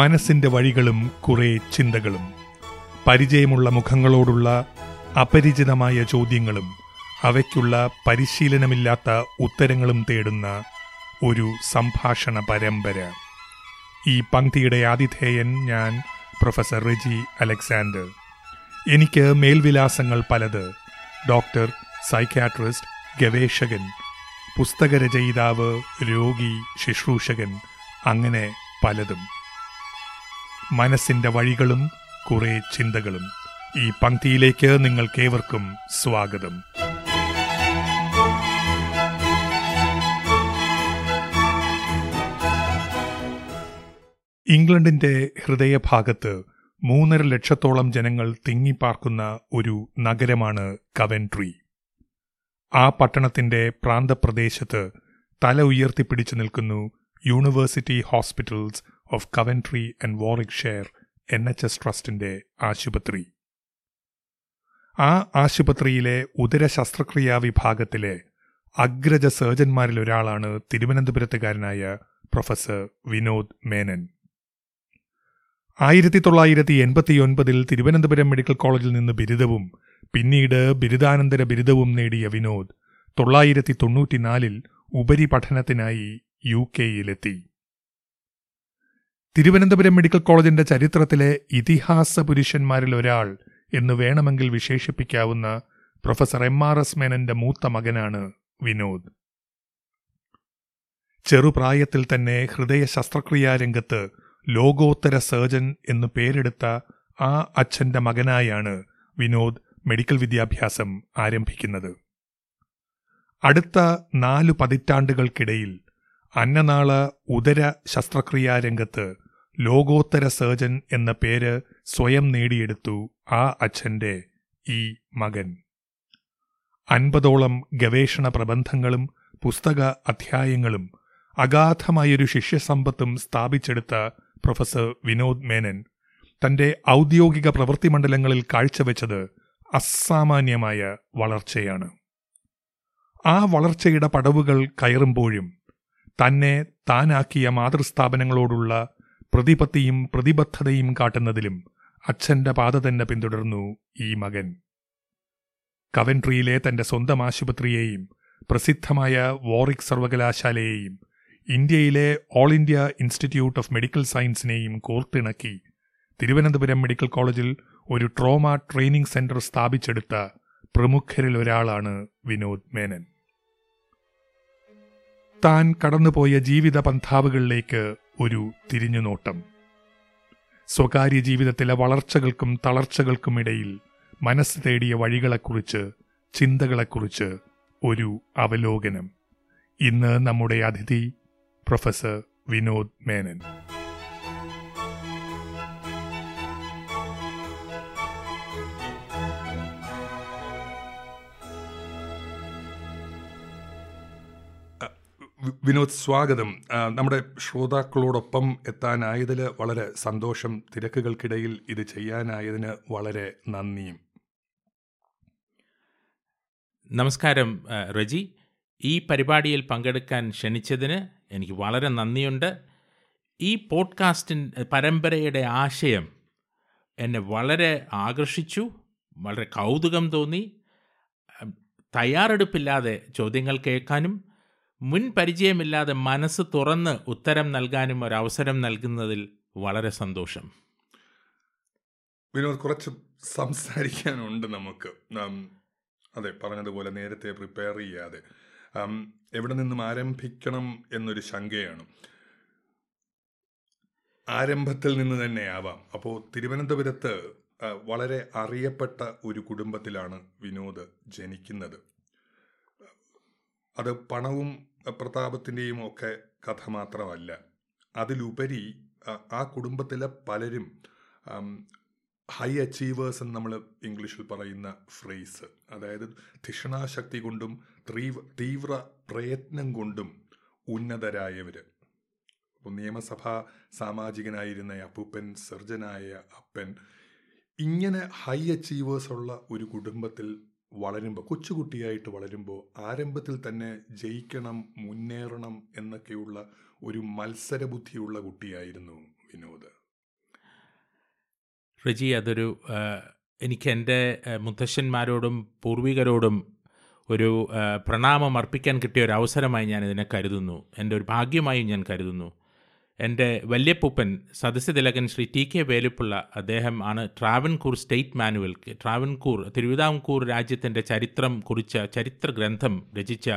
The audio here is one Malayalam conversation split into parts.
മനസ്സിന്റെ വഴികളും കുറെ ചിന്തകളും. പരിചയമുള്ള മുഖങ്ങളോടുള്ള അപരിചിതമായ ചോദ്യങ്ങളും അവയ്ക്കുള്ള പരിശീലനമില്ലാത്ത ഉത്തരങ്ങളും തേടുന്ന ഒരു സംഭാഷണ പരമ്പര. ഈ പങ്ക്തിയുടെ ആതിഥേയൻ ഞാൻ പ്രൊഫസർ റെജി അലക്സാണ്ടർ. എനിക്ക് മേൽവിലാസങ്ങൾ പലത്. ഡോക്ടർ സൈക്യാട്രിസ്റ്റ് ഗവേഷകൻ പുസ്തകരചയിതാവ് രോഗി ശുശ്രൂഷകൻ അങ്ങനെ പലതും. മനസ്സിന്റെ വഴികളും കുറെ ചിന്തകളും. ഈ പങ്ക്തിയിലേക്ക് നിങ്ങൾക്കേവർക്കും സ്വാഗതം. ഇംഗ്ലണ്ടിന്റെ ഹൃദയഭാഗത്ത് മൂന്നര ലക്ഷത്തോളം ജനങ്ങൾ തിങ്ങിപ്പാർക്കുന്ന ഒരു നഗരമാണ് കവൻട്രി. ആ പട്ടണത്തിന്റെ പ്രാന്തപ്രദേശത്ത് തല ഉയർത്തിപ്പിടിച്ചു നിൽക്കുന്നു university hospitals of Coventry and Warwick N H S ട്രസ്റ്റിന്റെ ആശുപത്രി. ആ ആശുപത്രിയിലെ ഉദര ശസ്ത്രക്രിയാ വിഭാഗത്തിലെ അഗ്രജ സർജന്മാരിൽ ഒരാളാണ് തിരുവനന്തപുരത്തുകാരനായ പ്രൊഫസർ വിനോദ് മേനൻ. ആയിരത്തി തൊള്ളായിരത്തി എൺപത്തിയൊൻപതിൽ തിരുവനന്തപുരം മെഡിക്കൽ കോളേജിൽ നിന്ന് ബിരുദവും പിന്നീട് ബിരുദാനന്തര ബിരുദവും നേടിയ വിനോദ് തൊള്ളായിരത്തി തൊണ്ണൂറ്റിനാലിൽ ഉപരിപഠനത്തിനായി യു കെയിലെത്തി തിരുവനന്തപുരം മെഡിക്കൽ കോളേജിന്റെ ചരിത്രത്തിലെ ഇതിഹാസ പുരുഷന്മാരിൽ ഒരാൾ എന്ന് വേണമെങ്കിൽ വിശേഷിപ്പിക്കാവുന്ന പ്രൊഫസർ എം ആർ എസ് മേനന്റെ മൂത്ത മകനാണ് വിനോദ്. ചെറുപ്രായത്തിൽ തന്നെ ഹൃദയ ശസ്ത്രക്രിയാ രംഗത്ത് ലോകോത്തര സർജൻ എന്നു പേരെടുത്ത ആ അച്ഛന്റെ മകനായാണ് വിനോദ് മെഡിക്കൽ വിദ്യാഭ്യാസം ആരംഭിക്കുന്നത്. അടുത്ത നാലു പതിറ്റാണ്ടുകൾക്കിടയിൽ അന്നനാള ഉദര ശസ്ത്രക്രിയാ രംഗത്ത് ലോകോത്തര സർജൻ എന്ന പേര് സ്വയം നേടിയെടുത്തു ആ അച്ഛന്റെ ഈ മകൻ. അൻപതോളം ഗവേഷണ പ്രബന്ധങ്ങളും പുസ്തക അധ്യായങ്ങളും അഗാധമായൊരു ശിഷ്യസമ്പത്തും സ്ഥാപിച്ചെടുത്ത പ്രൊഫസർ വിനോദ് മേനൻ തന്റെ ഔദ്യോഗിക പ്രവൃത്തി മണ്ഡലങ്ങളിൽ കാഴ്ചവെച്ചത് അസാമാന്യമായ വളർച്ചയാണ്. ആ വളർച്ചയുടെ പടവുകൾ കയറുമ്പോഴും തന്നെ താനാക്കിയ മാതൃസ്ഥാപനങ്ങളോടുള്ള പ്രതിപത്തിയും പ്രതിബദ്ധതയും കാട്ടുന്നതിലും അച്ഛന്റെ പാത തന്നെ പിന്തുടർന്നു ഈ മകൻ. കവൻട്രിയിലെ തന്റെ സ്വന്തം ആശുപത്രിയെയും പ്രസിദ്ധമായ വോറിക് സർവകലാശാലയെയും ഇന്ത്യയിലെ all India institute of medical സയൻസിനെയും കോർത്തിണക്കി തിരുവനന്തപുരം മെഡിക്കൽ കോളേജിൽ ഒരു ട്രോമ ട്രെയിനിംഗ് സെന്റർ സ്ഥാപിച്ചെടുത്ത പ്രമുഖരിൽ ഒരാളാണ് വിനോദ് മേനൻ. താൻ കടന്നുപോയ ജീവിത പന്ഥാവുകളിലേക്ക് ഒരു തിരിഞ്ഞുനോട്ടം. സ്വകാര്യ ജീവിതത്തിലെ വളർച്ചകൾക്കും തളർച്ചകൾക്കും ഇടയിൽ മനസ്സ് തേടിയ വഴികളെക്കുറിച്ച് ചിന്തകളെക്കുറിച്ച് ഒരു അവലോകനം. ഇന്ന് നമ്മുടെ അതിഥി പ്രൊഫസർ വിനോദ് മേനൻ. വിനോദ് സ്വാഗതം. നമ്മുടെ ശ്രോതാക്കളോടൊപ്പം എത്താനായതിൽ വളരെ സന്തോഷം. തിരക്കുകൾക്കിടയിൽ ഇത് ചെയ്യാനായതിന് വളരെ നന്ദിയും. നമസ്കാരം റജി. ഈ പരിപാടിയിൽ പങ്കെടുക്കാൻ ക്ഷണിച്ചതിന് എനിക്ക് വളരെ നന്ദിയുണ്ട്. ഈ പോഡ്കാസ്റ്റിൻ പരമ്പരയുടെ ആശയം എന്നെ വളരെ ആകർഷിച്ചു വളരെ കൗതുകം തോന്നി. തയ്യാറെടുപ്പില്ലാതെ ചോദ്യങ്ങൾ കേൾക്കാനും മുൻ പരിചയമില്ലാതെ മനസ്സ് തുറന്ന് ഉത്തരം നൽകാനും ഒരവസരം നൽകുന്നതിൽ വളരെ സന്തോഷം. വിനോദ് കുറച്ച് സംസാരിക്കാനുണ്ട് നമുക്ക്. അതെ പറഞ്ഞതുപോലെ നേരത്തെ പ്രിപ്പയർ ചെയ്യാതെ. എവിടെ നിന്നും ആരംഭിക്കണം എന്നൊരു ശങ്കയാണ്. ആരംഭത്തിൽ നിന്ന് തന്നെ ആവാം. അപ്പോൾ തിരുവനന്തപുരത്ത് വളരെ അറിയപ്പെട്ട ഒരു കുടുംബത്തിലാണ് വിനോദ് ജനിക്കുന്നത്. അത് പണവും പ്രതാപത്തിന്റെയും ഒക്കെ കഥ മാത്രമല്ല. അതിലുപരി ആ കുടുംബത്തിലെ പലരും ഹൈ അച്ചീവേഴ്സ് എന്ന് നമ്മൾ ഇംഗ്ലീഷിൽ പറയുന്ന ഫ്രേസ് അതായത് ധിഷണാശക്തി കൊണ്ടും തീവ്ര തീവ്ര പ്രയത്നം കൊണ്ടും ഉന്നതരായവർ ഇപ്പോൾ നിയമസഭാ സാമാജികനായിരുന്ന അപ്പൂപ്പൻ സർജനായ അപ്പൻ ഇങ്ങനെ ഹൈ അച്ചീവേഴ്സ് ഉള്ള ഒരു കുടുംബത്തിൽ വളരുമ്പോൾ കൊച്ചുകുട്ടിയായിട്ട് വളരുമ്പോൾ ആരംഭത്തിൽ തന്നെ ജയിക്കണം മുന്നേറണം എന്നൊക്കെയുള്ള ഒരു മത്സരബുദ്ധിയുള്ള കുട്ടിയായിരുന്നു വിനോദ്. റജി അതൊരു എനിക്ക് എന്റെ മുത്തശ്ശന്മാരോടും പൂർവികരോടും ഒരു പ്രണാമം അർപ്പിക്കാൻ കിട്ടിയ ഒരു അവസരമായി ഞാൻ ഇതിനെ കരുതുന്നു. എന്റെ ഒരു ഭാഗ്യമായും ഞാൻ കരുതുന്നു. എന്റെ വല്യപ്പൂപ്പൻ സദസ്യതിലകൻ ശ്രീ ടി കെ വേലുപ്പുള്ള അദ്ദേഹം ആണ് ട്രാവൻകൂർ സ്റ്റേറ്റ് മാനുവൽ ട്രാവൻകൂർ തിരുവിതാംകൂർ രാജ്യത്തിന്റെ ചരിത്രം കുറിച്ച ചരിത്ര ഗ്രന്ഥം രചിച്ച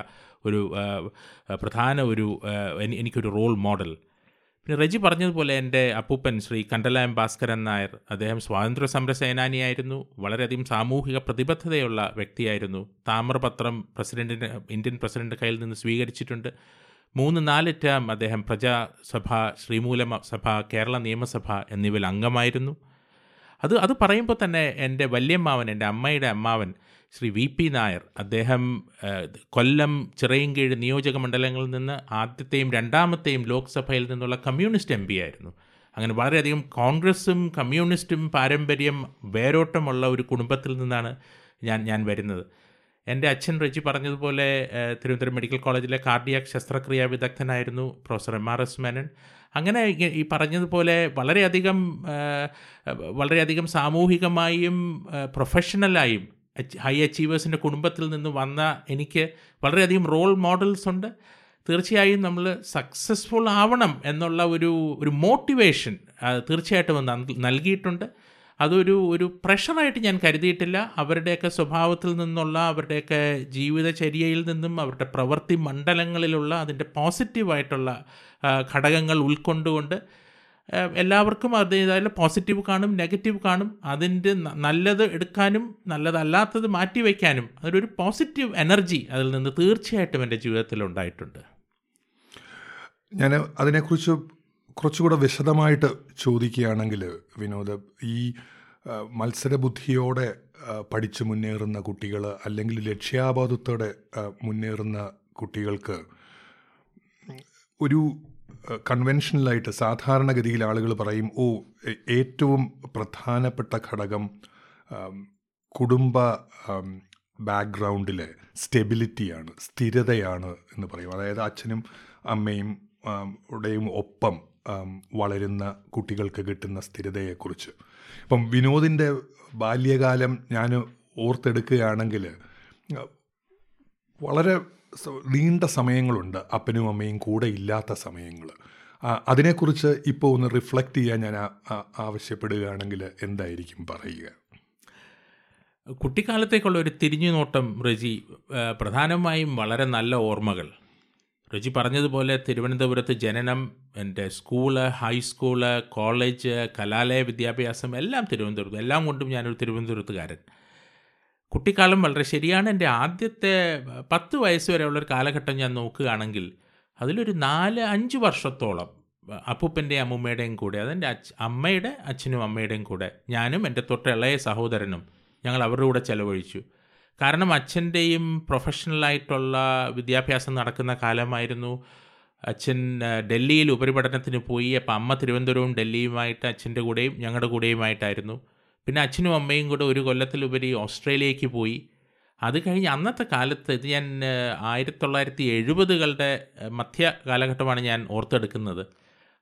ഒരു പ്രധാന ഒരു എനിക്കൊരു റോൾ മോഡൽ. പിന്നെ റെജി പറഞ്ഞതുപോലെ എന്റെ അപ്പൂപ്പൻ ശ്രീ കണ്ടലായം ഭാസ്കരൻ നായർ അദ്ദേഹം സ്വാതന്ത്ര്യ സമര സേനാനിയായിരുന്നു വളരെയധികം സാമൂഹിക പ്രതിബദ്ധതയുള്ള വ്യക്തിയായിരുന്നു. താമ്രപത്രം പ്രസിഡന്റിന്റെ ഇന്ത്യൻ പ്രസിഡന്റ് കയ്യിൽ നിന്ന് സ്വീകരിച്ചിട്ടുണ്ട്. മൂന്ന് നാല് ടേം അദ്ദേഹം പ്രജാസഭ ശ്രീമൂല സഭ കേരള നിയമസഭ എന്നിവയിൽ അംഗമായിരുന്നു. അത് അത് പറയുമ്പോൾ തന്നെ എന്റെ വല്യമ്മാവൻ എന്റെ അമ്മയുടെ അമ്മാവൻ ശ്രീ വി പി നായർ അദ്ദേഹം കൊല്ലം ചിറയൻകീഴ് നിയോജക മണ്ഡലങ്ങളിൽ നിന്ന് ആദ്യത്തെയും രണ്ടാമത്തെയും ലോക്സഭയിൽ നിന്നുള്ള കമ്മ്യൂണിസ്റ്റ് എം പി ആയിരുന്നു. അങ്ങനെ വളരെയധികം കോൺഗ്രസും കമ്മ്യൂണിസ്റ്റും പാരമ്പര്യം വേരോട്ടമുള്ള ഒരു കുടുംബത്തിൽ നിന്നാണ് ഞാൻ ഞാൻ വരുന്നത്. എന്റെ അച്ഛൻ റെജി പറഞ്ഞതുപോലെ തിരുവനന്തപുരം മെഡിക്കൽ കോളേജിലെ കാർഡിയാക് ശസ്ത്രക്രിയാ വിദഗ്ധനായിരുന്നു professor M R S Menon. അങ്ങനെ ഈ- പറഞ്ഞതുപോലെ വളരെയധികം വളരെയധികം സാമൂഹികമായും പ്രൊഫഷണലായും ഹൈ അച്ചീവേഴ്സിന്റെ കുടുംബത്തിൽ നിന്ന് വന്ന എനിക്ക് വളരെയധികം റോൾ മോഡൽസ് ഉണ്ട്. തീർച്ചയായും നമ്മൾ സക്സസ്ഫുൾ ആവണം എന്നുള്ള ഒരു ഒരു മോട്ടിവേഷൻ തീർച്ചയായിട്ടും നൽകിയിട്ടുണ്ട്. അതൊരു ഒരു പ്രഷറായിട്ട് ഞാൻ കരുതിയിട്ടില്ല. അവരുടെയൊക്കെ സ്വഭാവത്തിൽ നിന്നുള്ള അവരുടെയൊക്കെ ജീവിതചര്യയിൽ നിന്നും അവരുടെ പ്രവൃത്തി മണ്ഡലങ്ങളിലുള്ള അതിന്റെ പോസിറ്റീവായിട്ടുള്ള ഘടകങ്ങൾ ഉൾക്കൊണ്ടുകൊണ്ട് എല്ലാവർക്കും അതിന്റെതായ പോസിറ്റീവ് കാണും നെഗറ്റീവ് കാണും. അതിന്റെ നല്ലത് എടുക്കാനും നല്ലതല്ലാത്തത് മാറ്റിവെക്കാനും അതൊരു പോസിറ്റീവ് എനർജി അതിൽ നിന്ന് തീർച്ചയായിട്ടും എന്റെ ജീവിതത്തിൽ ഉണ്ടായിട്ടുണ്ട്. ഞാൻ അതിനെക്കുറിച്ച് കുറച്ചുകൂടെ വിശദമായിട്ട് ചോദിക്കുകയാണെങ്കിൽ വിനോദ് ഈ മത്സരബുദ്ധിയോടെ പഠിച്ചു മുന്നേറുന്ന കുട്ടികൾ അല്ലെങ്കിൽ ലക്ഷ്യാബോധത്തോടെ മുന്നേറുന്ന കുട്ടികൾക്ക് ഒരു കൺവെൻഷനലായിട്ട് സാധാരണഗതിയിൽ ആളുകൾ പറയും ഓ ഏറ്റവും പ്രധാനപ്പെട്ട ഘടകം കുടുംബ ബാക്ക്ഗ്രൗണ്ടിലെ സ്റ്റെബിലിറ്റിയാണ് സ്ഥിരതയാണ് എന്ന് പറയും. അതായത് അച്ഛനും അമ്മയും ഉടെയും ഒപ്പം വളരുന്ന കുട്ടികൾക്ക് കിട്ടുന്ന സ്ഥിരതയെക്കുറിച്ച്. ഇപ്പം വിനോദിന്റെ ബാല്യകാലം ഞാൻ ഓർത്തെടുക്കുകയാണെങ്കിൽ വളരെ നീണ്ട സമയങ്ങളുണ്ട്. അപ്പനും അമ്മയും കൂടെ ഇല്ലാത്ത സമയങ്ങൾ. അതിനെക്കുറിച്ച് ഇപ്പോൾ ഒന്ന് റിഫ്ലക്റ്റ് ചെയ്യാൻ ഞാൻ ആവശ്യപ്പെടുകയാണെങ്കിൽ എന്തായിരിക്കും പറയുക? കുട്ടിക്കാലത്തേക്കുള്ള ഒരു തിരിഞ്ഞുനോട്ടം റജി പ്രധാനമായും വളരെ നല്ല ഓർമ്മകൾ. റജി പറഞ്ഞതുപോലെ തിരുവനന്തപുരത്ത് ജനനം എന്റെ സ്കൂൾ ഹൈസ്കൂൾ കോളേജ് കലാലയ വിദ്യാഭ്യാസം എല്ലാം തിരുവനന്തപുരത്ത് എല്ലാം കൊണ്ടും ഞാനൊരു തിരുവനന്തപുരത്തുകാരൻ. കുട്ടിക്കാലം വളരെ ശരിയാണ്. എന്റെ ആദ്യത്തെ പത്ത് വയസ്സ് വരെയുള്ളൊരു കാലഘട്ടം ഞാൻ നോക്കുകയാണെങ്കിൽ അതിലൊരു നാല് അഞ്ച് വർഷത്തോളം അപ്പൂപ്പന്റെയും അമ്മൂമ്മയുടെയും കൂടെ അതെന്റെ അച്ഛ അമ്മയുടെ അച്ഛനും അമ്മയുടെയും കൂടെ ഞാനും എന്റെ തൊട്ട് ഇളയ സഹോദരനും ഞങ്ങൾ അവരുടെ കൂടെ ചെലവഴിച്ചു. കാരണം അച്ഛന്റെയും പ്രൊഫഷണലായിട്ടുള്ള വിദ്യാഭ്യാസം നടക്കുന്ന കാലമായിരുന്നു. അച്ഛൻ ഡൽഹിയിൽ ഉപരിപഠനത്തിന് പോയി. അപ്പം അമ്മ തിരുവനന്തപുരവും ഡൽഹിയുമായിട്ട് അച്ഛന്റെ കൂടെയും ഞങ്ങളുടെ കൂടെയുമായിട്ടായിരുന്നു. പിന്നെ അച്ഛനും അമ്മയും കൂടെ ഒരു കൊല്ലത്തിലുപരി ഓസ്ട്രേലിയയ്ക്ക് പോയി. അത് കഴിഞ്ഞ് അന്നത്തെ കാലത്ത് ഇത് ഞാൻ ആയിരത്തി തൊള്ളായിരത്തി എഴുപതുകളുടെ മധ്യ കാലഘട്ടമാണ് ഞാൻ ഓർത്തെടുക്കുന്നത്.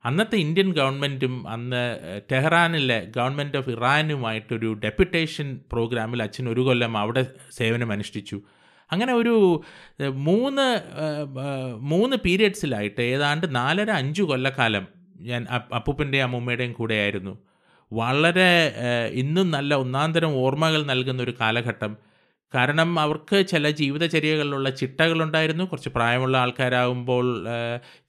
അന്നത്തെ ഇന്ത്യൻ ഗവൺമെന്റും അന്ന് ടെഹ്റാനിലെ ഗവൺമെന്റ് ഓഫ് ഇറാനുമായിട്ടൊരു ഡെപ്യൂട്ടേഷൻ പ്രോഗ്രാമിൽ അച്ഛൻ ഒരു കൊല്ലം അവിടെ സേവനം അനുഷ്ഠിച്ചു. അങ്ങനെ ഒരു മൂന്ന് മൂന്ന് പീരിയഡ്സിലായിട്ട് ഏതാണ്ട് നാലര അഞ്ച് കൊല്ലക്കാലം ഞാൻ അപ്പ- അപ്പൂപ്പന്റെയും അമ്മൂമ്മയുടെയും കൂടെയായിരുന്നു. വളരെ ഇന്നും നല്ല ഒന്നാന്തരം ഓർമ്മകൾ നൽകുന്ന ഒരു കാലഘട്ടം. കാരണം അവർക്ക് ചില ജീവിതചര്യകളിലുള്ള ചിട്ടകളുണ്ടായിരുന്നു. കുറച്ച് പ്രായമുള്ള ആൾക്കാരാകുമ്പോൾ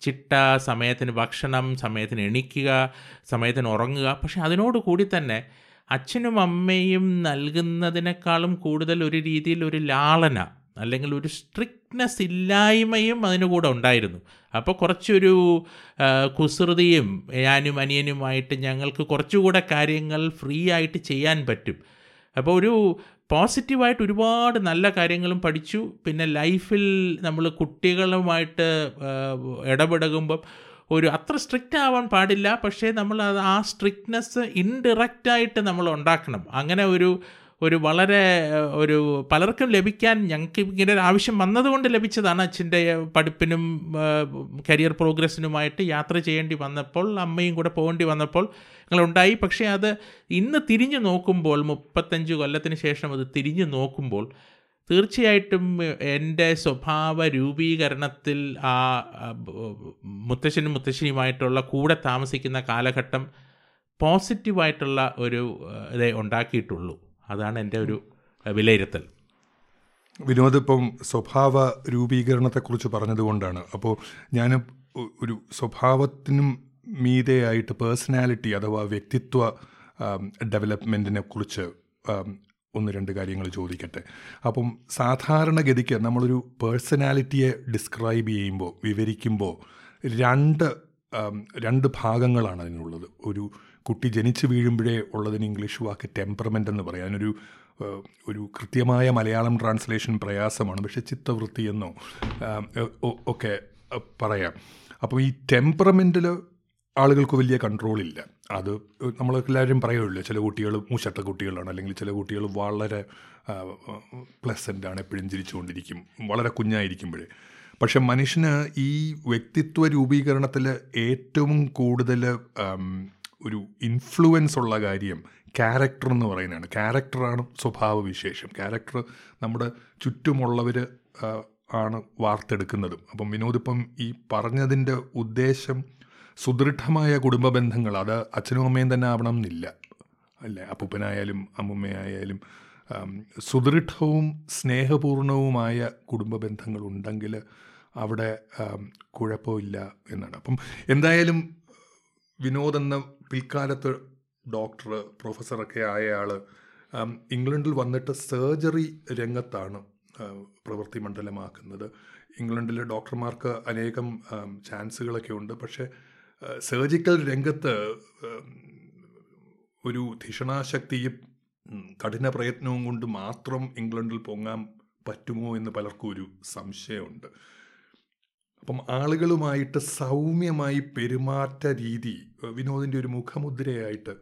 ചിട്ട സമയത്തിന് ഭക്ഷണം സമയത്തിന് എണീക്കുക സമയത്തിന് ഉറങ്ങുക. പക്ഷെ അതിനോട് കൂടി തന്നെ അച്ഛനും അമ്മയും നൽകുന്നതിനേക്കാളും കൂടുതൽ ഒരു രീതിയിൽ ഒരു ലാളന അല്ലെങ്കിൽ ഒരു സ്ട്രിക്ട്നെസ് ഇല്ലായ്മയും അതിന് കൂടെ ഉണ്ടായിരുന്നു. അപ്പോൾ കുറച്ചൊരു കുസൃതിയും ഞാനും അനിയനുമായിട്ട് ഞങ്ങൾക്ക് കുറച്ചുകൂടെ കാര്യങ്ങൾ ഫ്രീ ആയിട്ട് ചെയ്യാൻ പറ്റും. അപ്പോൾ ഒരു പോസിറ്റീവായിട്ട് ഒരുപാട് നല്ല കാര്യങ്ങളും പഠിച്ചു. പിന്നെ ലൈഫിൽ നമ്മൾ കുട്ടികളുമായിട്ട് ഇടപെടകുമ്പം ഒരു അത്ര സ്ട്രിക്റ്റ് ആവാൻ പാടില്ല. പക്ഷേ നമ്മൾ ആ സ്ട്രിക്ട്നെസ് ഇൻഡിറക്റ്റായിട്ട് നമ്മൾ ഉണ്ടാക്കണം. അങ്ങനെ ഒരു ഒരു വളരെ ഒരു പലർക്കും ലഭിക്കാൻ ഞങ്ങൾക്ക് ഇങ്ങനെ ഒരു ആവശ്യം വന്നതുകൊണ്ട് ലഭിച്ചതാണ് അച്ഛന്റെ പഠിപ്പിനും കരിയർ പ്രോഗ്രസ്സിനുമായിട്ട് യാത്ര ചെയ്യേണ്ടി വന്നപ്പോൾ അമ്മയും കൂടെ പോകേണ്ടി വന്നപ്പോൾ ഞങ്ങളുണ്ടായി. പക്ഷേ അത് ഇന്ന് തിരിഞ്ഞു നോക്കുമ്പോൾ മുപ്പത്തഞ്ച് കൊല്ലത്തിന് ശേഷം അത് തിരിഞ്ഞു നോക്കുമ്പോൾ തീർച്ചയായിട്ടും എന്റെ സ്വഭാവ രൂപീകരണത്തിൽ ആ മുത്തശ്ശനും മുത്തശ്ശിയുമായിട്ടുള്ള കൂടെ താമസിക്കുന്ന കാലഘട്ടം പോസിറ്റീവായിട്ടുള്ള ഒരു ഇതേ ഉണ്ടാക്കിയിട്ടുള്ളൂ. അതാണ് എന്റെ ഒരു വിലയിരുത്തൽ. വിനോദ് ഇപ്പം സ്വഭാവ രൂപീകരണത്തെക്കുറിച്ച് പറഞ്ഞതുകൊണ്ടാണ്. അപ്പോൾ ഞാൻ ഒരു സ്വഭാവത്തിനും മീതെയായിട്ട് പേഴ്സണാലിറ്റി അഥവാ വ്യക്തിത്വ ഡെവലപ്മെന്റിനെ കുറിച്ച് ഒന്ന് രണ്ട് കാര്യങ്ങൾ ചോദിക്കട്ടെ. അപ്പം സാധാരണഗതിക്ക് നമ്മളൊരു പേഴ്സണാലിറ്റിയെ ഡിസ്ക്രൈബ് ചെയ്യുമ്പോൾ വിവരിക്കുമ്പോൾ രണ്ട് രണ്ട് ഭാഗങ്ങളാണ് അതിനുള്ളത്. ഒരു കുട്ടി ജനിച്ചു വീഴുമ്പോഴേ ഉള്ളതിന് ഇംഗ്ലീഷ് വാക്ക് ടെമ്പറമെന്റ് എന്ന് പറയാം. അതിനൊരു ഒരു കൃത്യമായ മലയാളം ട്രാൻസ്ലേഷൻ പ്രയാസമാണ്. പക്ഷേ ചിത്തവൃത്തി എന്നോ ഒക്കെ പറയാം. അപ്പോൾ ഈ ടെമ്പറമെന്റിൽ ആളുകൾക്ക് വലിയ കൺട്രോൾ ഇല്ല. അത് നമ്മളെല്ലാവരും പറയുമല്ലോ ചില കുട്ടികൾ മൂശട്ട കുട്ടികളാണ് അല്ലെങ്കിൽ ചില കുട്ടികൾ വളരെ പ്ലസന്റ് ആണ് എപ്പോഴും ചിരിച്ചുകൊണ്ടിരിക്കും വളരെ കുഞ്ഞായിരിക്കുമ്പോഴേ. പക്ഷെ മനുഷ്യന് ഈ വ്യക്തിത്വ രൂപീകരണത്തിൽ ഏറ്റവും കൂടുതൽ ഒരു ഇൻഫ്ലുവൻസ് ഉള്ള കാര്യം ക്യാരക്ടർ എന്ന് പറയുന്നതാണ്. ക്യാരക്ടറാണ് സ്വഭാവവിശേഷം ക്യാരക്ടർ നമ്മുടെ ചുറ്റുമുള്ളവർ ആണ് വാർത്തെടുക്കുന്നതും. അപ്പം വിനോദ് ഇപ്പം ഈ പറഞ്ഞതിന്റെ ഉദ്ദേശം സുദൃഢമായ കുടുംബ ബന്ധങ്ങൾ അത് അച്ഛനും അമ്മയും തന്നെ ആവണം എന്നില്ല. അല്ലേ? അപ്പൂപ്പനായാലും അമ്മുമ്മയായാലും സുദൃഢവും സ്നേഹപൂർണവുമായ കുടുംബ ബന്ധങ്ങൾ ഉണ്ടെങ്കിൽ അവിടെ കുഴപ്പമില്ല എന്നാണ്. അപ്പം എന്തായാലും വിനോദ് എന്ന പിൽക്കാലത്ത് ഡോക്ടർ പ്രൊഫസറൊക്കെ ആയ ആൾ ഇംഗ്ലണ്ടിൽ വന്നിട്ട് സർജറി രംഗത്താണ് പ്രവൃത്തി മണ്ഡലമാക്കുന്നത്. ഇംഗ്ലണ്ടിലെ ഡോക്ടർമാർക്ക് അനേകം ചാൻസുകളൊക്കെ ഉണ്ട്. പക്ഷേ സർജിക്കൽ രംഗത്ത് ഒരു ധിഷണാശക്തിയും കഠിന പ്രയത്നവും കൊണ്ട് മാത്രം ഇംഗ്ലണ്ടിൽ പൊങ്ങാൻ പറ്റുമോ എന്ന് പലർക്കും ഒരു സംശയമുണ്ട്. അപ്പം ആളുകളുമായിട്ട് സൗമ്യമായി പെരുമാറ്റ രീതി വിനോദിന്റെ ഒരു മുഖമുദ്രയായിട്ട്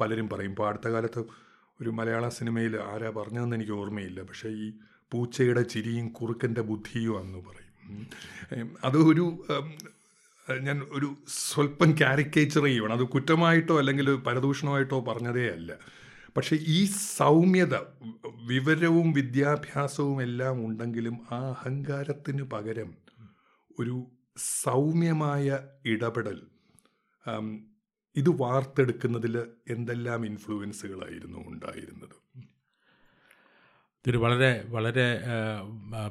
പലരും പറയും. ഇപ്പോൾ അടുത്ത കാലത്ത് ഒരു മലയാള സിനിമയിൽ ആരാ പറഞ്ഞതെന്ന് എനിക്ക് ഓർമ്മയില്ല. പക്ഷേ ഈ പൂച്ചയുടെ ചിരിയും കുറുക്കന്റെ ബുദ്ധിയും എന്ന് പറയും. അത് ഒരു ഞാൻ ഒരു സ്വല്പം കാരിക്കേച്ചർ ചെയ്യുകയാണ് അത് കുറ്റമായിട്ടോ അല്ലെങ്കിൽ പരദൂഷണമായിട്ടോ പറഞ്ഞതേ അല്ല. പക്ഷേ ഈ സൗമ്യത വിവരവും വിദ്യാഭ്യാസവും എല്ലാം ഉണ്ടെങ്കിലും ആ അഹങ്കാരത്തിന് പകരം ഒരു സൗമ്യമായ ഇടപെടൽ. ഇത് വാർത്തെടുക്കുന്നതിൽ എന്തെല്ലാം ഇൻഫ്ലുവൻസുകളായിരുന്നു ഉണ്ടായിരുന്നത്? ഇതൊരു വളരെ വളരെ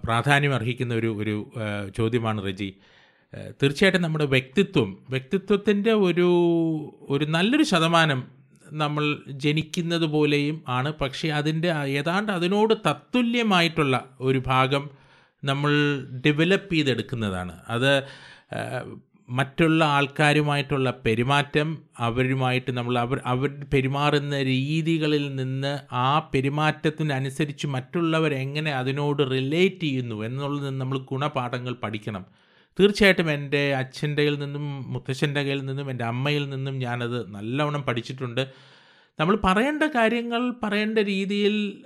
പ്രാധാന്യം അർഹിക്കുന്ന ഒരു ഒരു ചോദ്യമാണ് റജി. തീർച്ചയായിട്ടും നമ്മുടെ വ്യക്തിത്വം വ്യക്തിത്വത്തിന്റെ ഒരു ഒരു നല്ലൊരു ശതമാനം നമ്മൾ ജനിക്കുന്നത് പോലെയും ആണ്. പക്ഷേ അതിന്റെ ഏതാണ്ട് അതിനോട് തത്തുല്യമായിട്ടുള്ള ഒരു ഭാഗം നമ്മൾ ഡെവലപ്പ് ചെയ്തെടുക്കുന്നതാണ്. അത് മറ്റുള്ള ആൾക്കാരുമായിട്ടുള്ള പെരുമാറ്റം അവരുമായിട്ട് നമ്മൾ അവർ അവർ പെരുമാറുന്ന രീതികളിൽ നിന്ന് ആ പെരുമാറ്റത്തിനനുസരിച്ച് മറ്റുള്ളവർ എങ്ങനെ അതിനോട് റിലേറ്റ് ചെയ്യുന്നു എന്നുള്ളതിൽ നിന്ന് നമ്മൾ ഗുണപാഠങ്ങൾ പഠിക്കണം. തീർച്ചയായിട്ടും എന്റെ അച്ഛന്റെ കയ്യിൽ നിന്നും മുത്തശ്ശന്റെ കയ്യിൽ നിന്നും എന്റെ അമ്മയിൽ നിന്നും ഞാനത് നല്ലവണ്ണം പഠിച്ചിട്ടുണ്ട്. നമ്മൾ പറയേണ്ട കാര്യങ്ങൾ പറയേണ്ട രീതിയിൽ